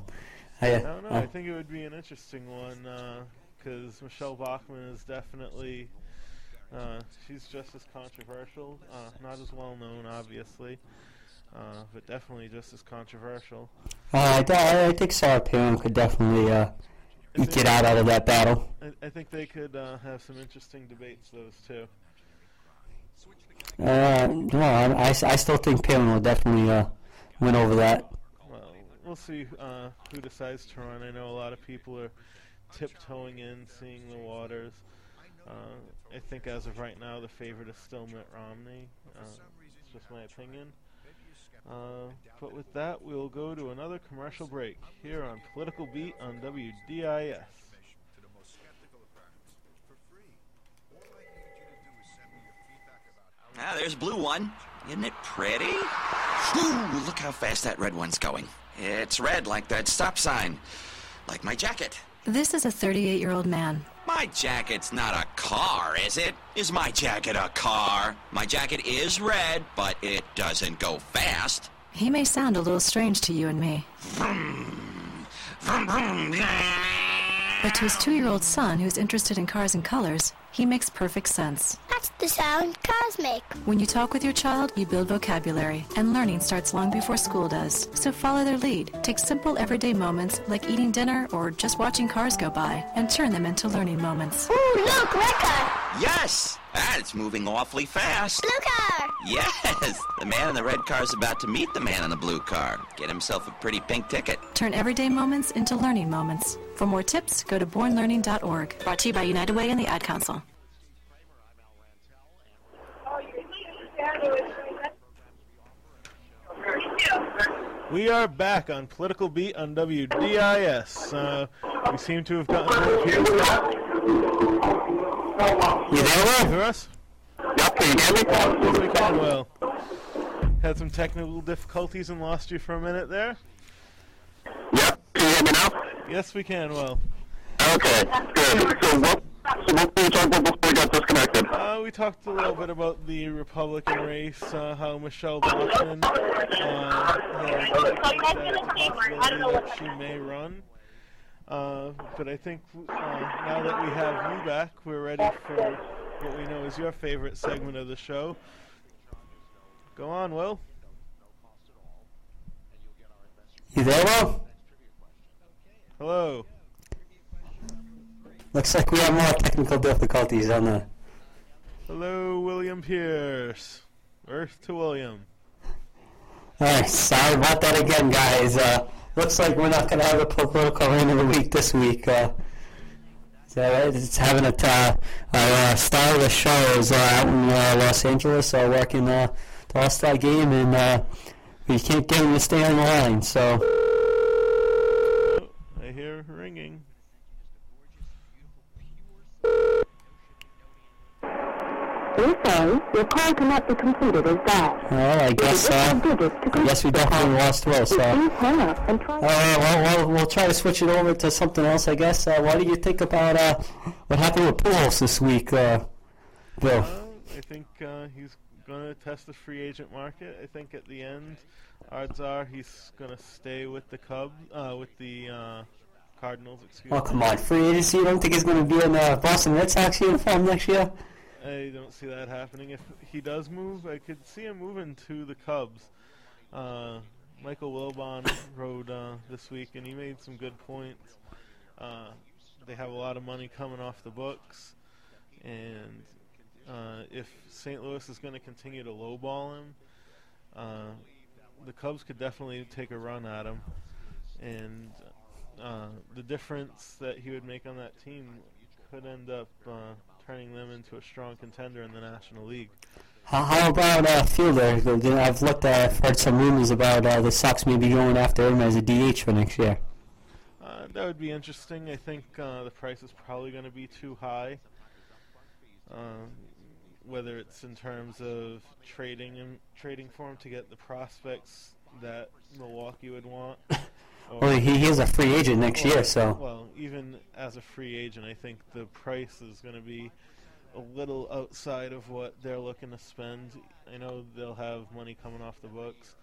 I, I don't know. I think it would be an interesting one because Michele Bachmann is definitely uh, she's just as controversial, uh, not as well known, obviously, uh, but definitely just as controversial. Uh, I, I, I think Sarah Palin could definitely uh, it out out of that battle. I, I think they could uh, have some interesting debates, those two. Uh, no, I, I, I still think Palin will definitely uh, win over that. Well, we'll see uh, who decides to run. I know a lot of people are tiptoeing in, seeing the waters. Uh, I think as of right now, the favorite is still Mitt Romney. Uh, it's just my opinion. Uh, but with that, we'll go to another commercial break here on Political Beat on WDIS. Ah, there's blue one. Isn't it pretty? Ooh, look how fast that red one's going. It's red like that stop sign. Like my jacket. This is a 38 year old man. My jacket's not a car, is it? Is my jacket a car? My jacket is red, but it doesn't go fast. He may sound a little strange to you and me. Hmm. Hmm, hmm, but to his two-year-old son, who's interested in cars and colors, he makes perfect sense. That's the sound cosmic. When you talk with your child, you build vocabulary, and learning starts long before school does. So follow their lead. Take simple everyday moments like eating dinner or just watching cars go by and turn them into learning moments. Ooh, look, red car. Yes! Ah, it's moving awfully fast. Blue car. Yes! The man in the red car is about to meet the man in the blue car. Get himself a pretty pink ticket. Turn everyday moments into learning moments. For more tips, go to bornlearning.org. Brought to you by United Way and the Ad Council. We are back on Political Beat on WDIS. Uh, we seem to have gotten rid of Pierce back. You there, Hear us? Yep, can you hear me? Yes, we can. Well, had some technical difficulties and lost you for a minute there. Yep, can you hear me now? Yes, we can. Well, Okay, good. So what, so what did we talk about before we got disconnected? uh, we talked a little bit about the Republican race, uh, how Michele Bachmann uh, has indicated that possibility that she may run. Uh, but I think uh, now that we have you back, we're ready for what we know is your favorite segment of the show. Go on, Will. You there, Will? Hello. Looks like we have more technical difficulties on the. Hello, William Pierce. Earth to William. Alright, sorry about that again, guys. Uh, looks like we're not going to have a political rain of the week this week. Uh, so it's having a uh, our uh, star of the show is uh, out in uh, Los Angeles uh, working uh, the All Star game, and uh, we can't get him to stay on the line. So I hear ringing. We're sorry, your call cannot be completed as dialed. well, I guess uh, I guess we definitely lost Will. So. Please hang up and try. Uh, well, well, we'll try to switch it over to something else, I guess. Uh, what do you think about uh, what happened with Pujols this week, uh, Bill? Uh, I think uh, he's going to test the free agent market. I think at the end, odds are he's going to stay with the Cubs, uh, with the uh, Cardinals. Excuse Oh, me. come on. Free agency? You don't think he's going to be in the Boston Red Sox uniform next year? I don't see that happening. If he does move, I could see him moving to the Cubs. Uh, Michael Wilbon (coughs) wrote uh, this week, and he made some good points. Uh, they have a lot of money coming off the books, and uh, if St. Louis is going to continue to lowball him, uh, the Cubs could definitely take a run at him. And uh, the difference that he would make on that team could end up turning them into a strong contender in the National League. How, how about uh, Fielder? I've looked at, I've heard some rumors about uh, the Sox maybe going after him as a DH for next year. Uh, that would be interesting. I think uh, the price is probably going to be too high. Um, whether it's in terms of trading him, trading for him to get the prospects that Milwaukee would want. Or- Well, he, he is a free agent next Well, year, so. Well, even as a free agent, I think the price is going to be a little outside of what they're looking to spend. I know they'll have money coming off the books.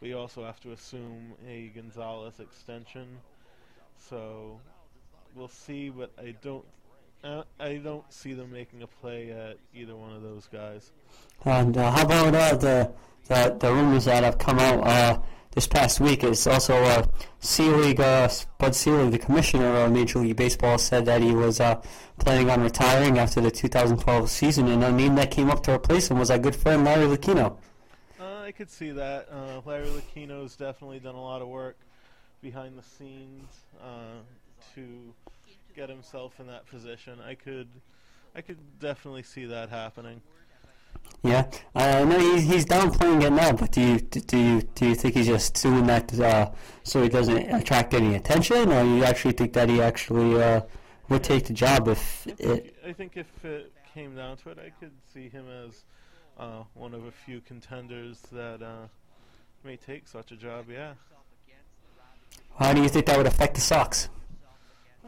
We also have to assume a Gonzalez extension. So we'll see, but I don't. Uh, I don't see them making a play at either one of those guys. And uh, how about uh, the, the the rumors that have come out uh, this past week? Is also uh, Selig, uh, Bud Selig, the commissioner of Major League Baseball, said that he was uh, planning on retiring after the 2012 season, and a name that came up to replace him was our good friend Larry Lucchino. Uh, I could see that. Uh, Larry Lucchino's definitely done a lot of work behind the scenes uh, to get himself in that position. I could, I could definitely see that happening. Yeah, I know he's he's downplaying it now, but do you do you do you think he's just doing that uh, so he doesn't attract any attention, or you actually think that he actually uh, would take the job if it? I think if it came down to it, I could see him as uh, one of a few contenders that uh, may take such a job. Yeah, How do you think that would affect the Sox?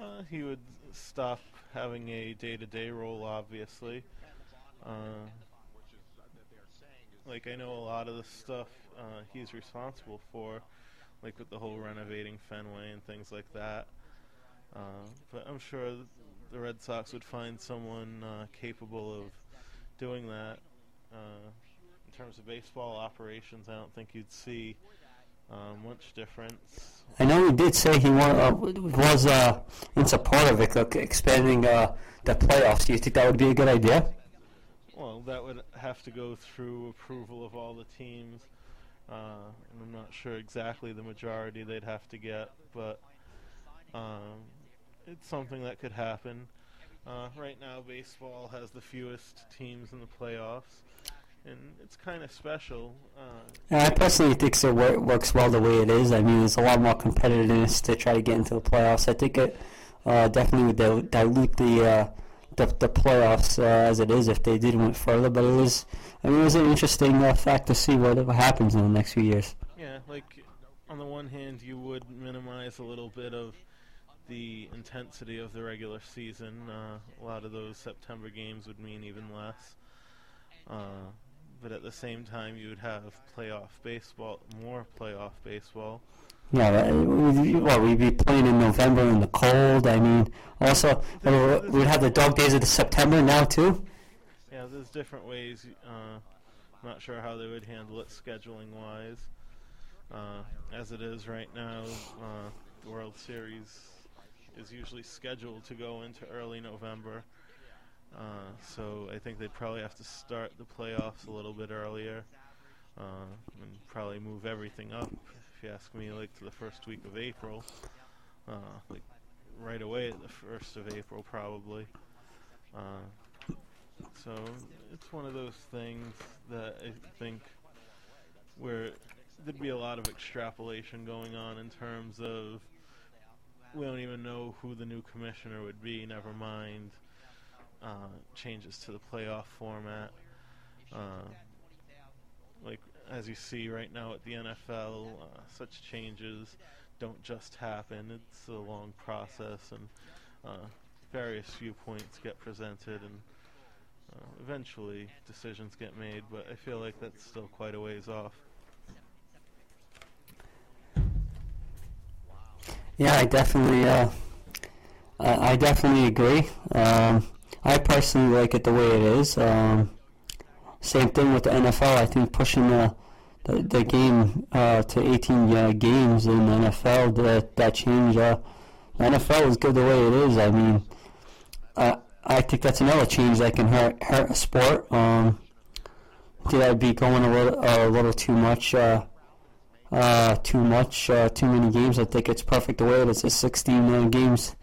Uh, he would stop having a day-to-day role, obviously. Uh, like I know a lot of the stuff uh, he's responsible for, like with the whole renovating Fenway and things like that. Uh, but I'm sure the Red Sox would find someone uh, capable of doing that. Uh, in terms of baseball operations, I don't think you'd see uh, much difference. I know he did say he wa- uh, was uh, in support of it, like expanding uh, the playoffs. Do you think that would be a good idea? Well, that would have to go through approval of all the teams, uh, and I'm not sure exactly the majority they'd have to get, but um, it's something that could happen. Uh, right now, baseball has the fewest teams in the playoffs, and it's kind of special. Uh, Yeah, I personally think it wor- works well the way it is. I mean, there's a lot more competitiveness to try to get into the playoffs. I think it uh, definitely would dil- dilute the, uh, the the playoffs uh, as it is if they did went further. But it was, I mean, it was an interesting uh, fact to see what what happens in the next few years. Yeah, like on the one hand, you would minimize a little bit of the intensity of the regular season. Uh, a lot of those September games would mean even less. Uh, but at the same time, you would have playoff baseball, more playoff baseball. Yeah, right. We- what we'd be playing in November in the cold. I mean, also uh, we'd have the dog days of the September now too. Yeah, there's different ways. Uh, I'm not sure how they would handle it scheduling wise. Uh, as it is right now, uh, the World Series is usually scheduled to go into early November. Uh, so I think they'd probably have to start the playoffs a little bit earlier uh, and probably move everything up, if you ask me, like to the first week of April. Uh, like right away at the first of April, probably. Uh, so it's one of those things that I think where there'd be a lot of extrapolation going on in terms of we don't even know who the new commissioner would be. Never mind uh, changes to the playoff format. Uh, like as you see right now at the NFL, uh, such changes don't just happen. It's a long process, and uh, various viewpoints get presented, and uh, eventually decisions get made. But I feel like that's still quite a ways off. Yeah, I definitely, I definitely agree. Um, I personally like it the way it is. Um, same thing with the NFL. I think pushing the the, the game uh, to 18 uh, games in the NFL that that change. Uh, the NFL is good the way it is. I mean, I I think that's another change that can hurt hurt a sport. Um, did I be going a little a little too much? Uh, uh, too much, uh, too many games. I think it's perfect the way it is. It's 16 uh, games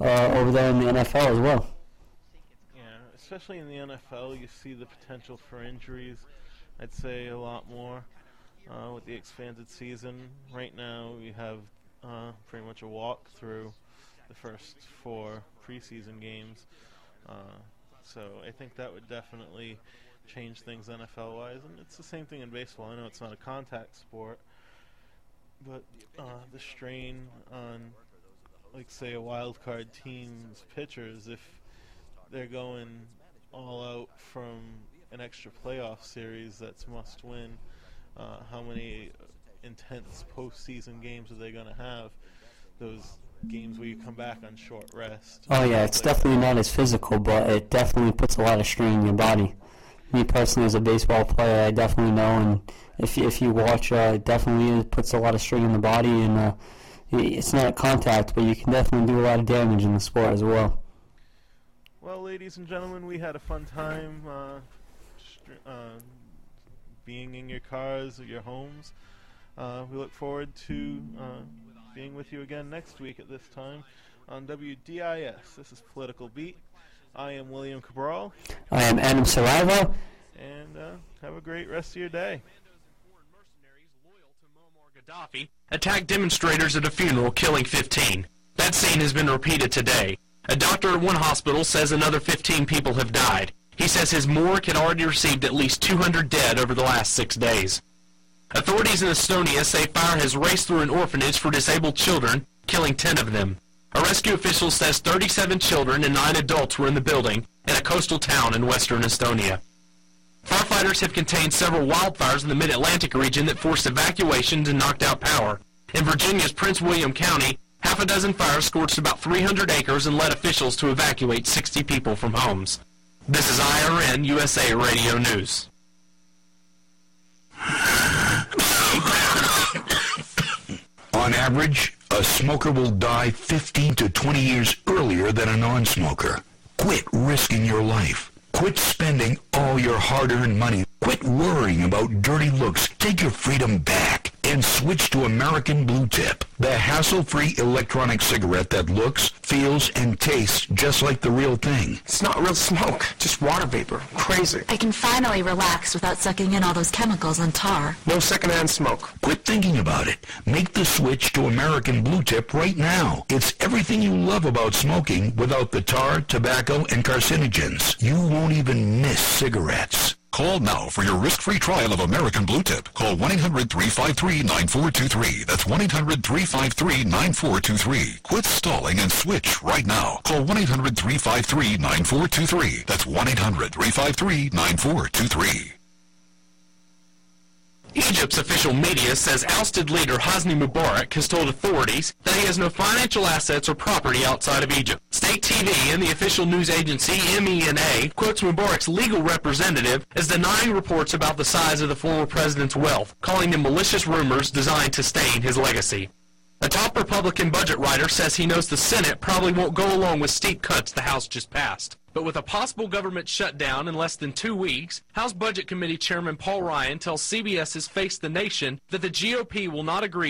over there in the NFL as well. Especially in the NFL, you see the potential for injuries. I'd say a lot more uh, with the expanded season. Right now, we have uh, pretty much a walk through the first four preseason games. Uh, so I think that would definitely change things NFL wise. And it's the same thing in baseball. I know it's not a contact sport, but uh, the strain on, like, say, a wild card team's pitchers, if they're going all out from an extra playoff series that's must win, uh, how many intense postseason games are they going to have? Those games where you come back on short rest. Oh yeah, it's definitely not as physical, but it definitely puts a lot of strain in your body. Me personally, as a baseball player, I definitely know, and if you, if you watch, uh, it definitely puts a lot of strain in the body, and uh, it's not contact, but you can definitely do a lot of damage in the sport as well. Well, ladies and gentlemen, we had a fun time uh, str- uh, being in your cars or your homes. Uh, we look forward to uh, being with you again next week at this time on WDIS. This is Political Beat. I am William Cabral, I am Adam Saraiva. and uh, have a great rest of your day. Gaddafi attacked demonstrators at a funeral, killing 15. That scene has been repeated today. A doctor at one hospital says another 15 people have died. He says his morgue had already received at least 200 dead over the last six days. Authorities in Estonia say fire has raced through an orphanage for disabled children, killing 10 of them. A rescue official says 37 children and 9 adults were in the building in a coastal town in western Estonia. Firefighters have contained several wildfires in the mid-Atlantic region that forced evacuations and knocked out power. In Virginia's Prince William County, half a dozen fires scorched about 300 acres and led officials to evacuate 60 people from homes. This is IRN USA Radio News. On average, a smoker will die 15 to 20 years earlier than a non-smoker. Quit risking your life. Quit spending all your hard-earned money. Quit worrying about dirty looks. Take your freedom back and switch to American Blue Tip, the hassle-free electronic cigarette that looks, feels, and tastes just like the real thing. It's not real smoke, just water vapor. Crazy. I can finally relax without sucking in all those chemicals and tar. No secondhand smoke. Quit thinking about it. Make the switch to American Blue Tip right now. It's everything you love about smoking without the tar, tobacco, and carcinogens. You won't even miss cigarettes. Call now for your risk-free trial of American Blue Tip. Call 1-800-353-9423. That's 1-800-353-9423. Quit stalling and switch right now. Call 1-800-353-9423. That's 1-800-353-9423. Egypt's official media says ousted leader Hosni Mubarak has told authorities that he has no financial assets or property outside of Egypt. State TV and the official news agency MENA quotes Mubarak's legal representative as denying reports about the size of the former president's wealth, calling them malicious rumors designed to stain his legacy. A top Republican budget writer says he knows the Senate probably won't go along with steep cuts the House just passed. But with a possible government shutdown in less than two weeks, House Budget Committee Chairman Paul Ryan tells CBS's Face the Nation that the GOP will not agree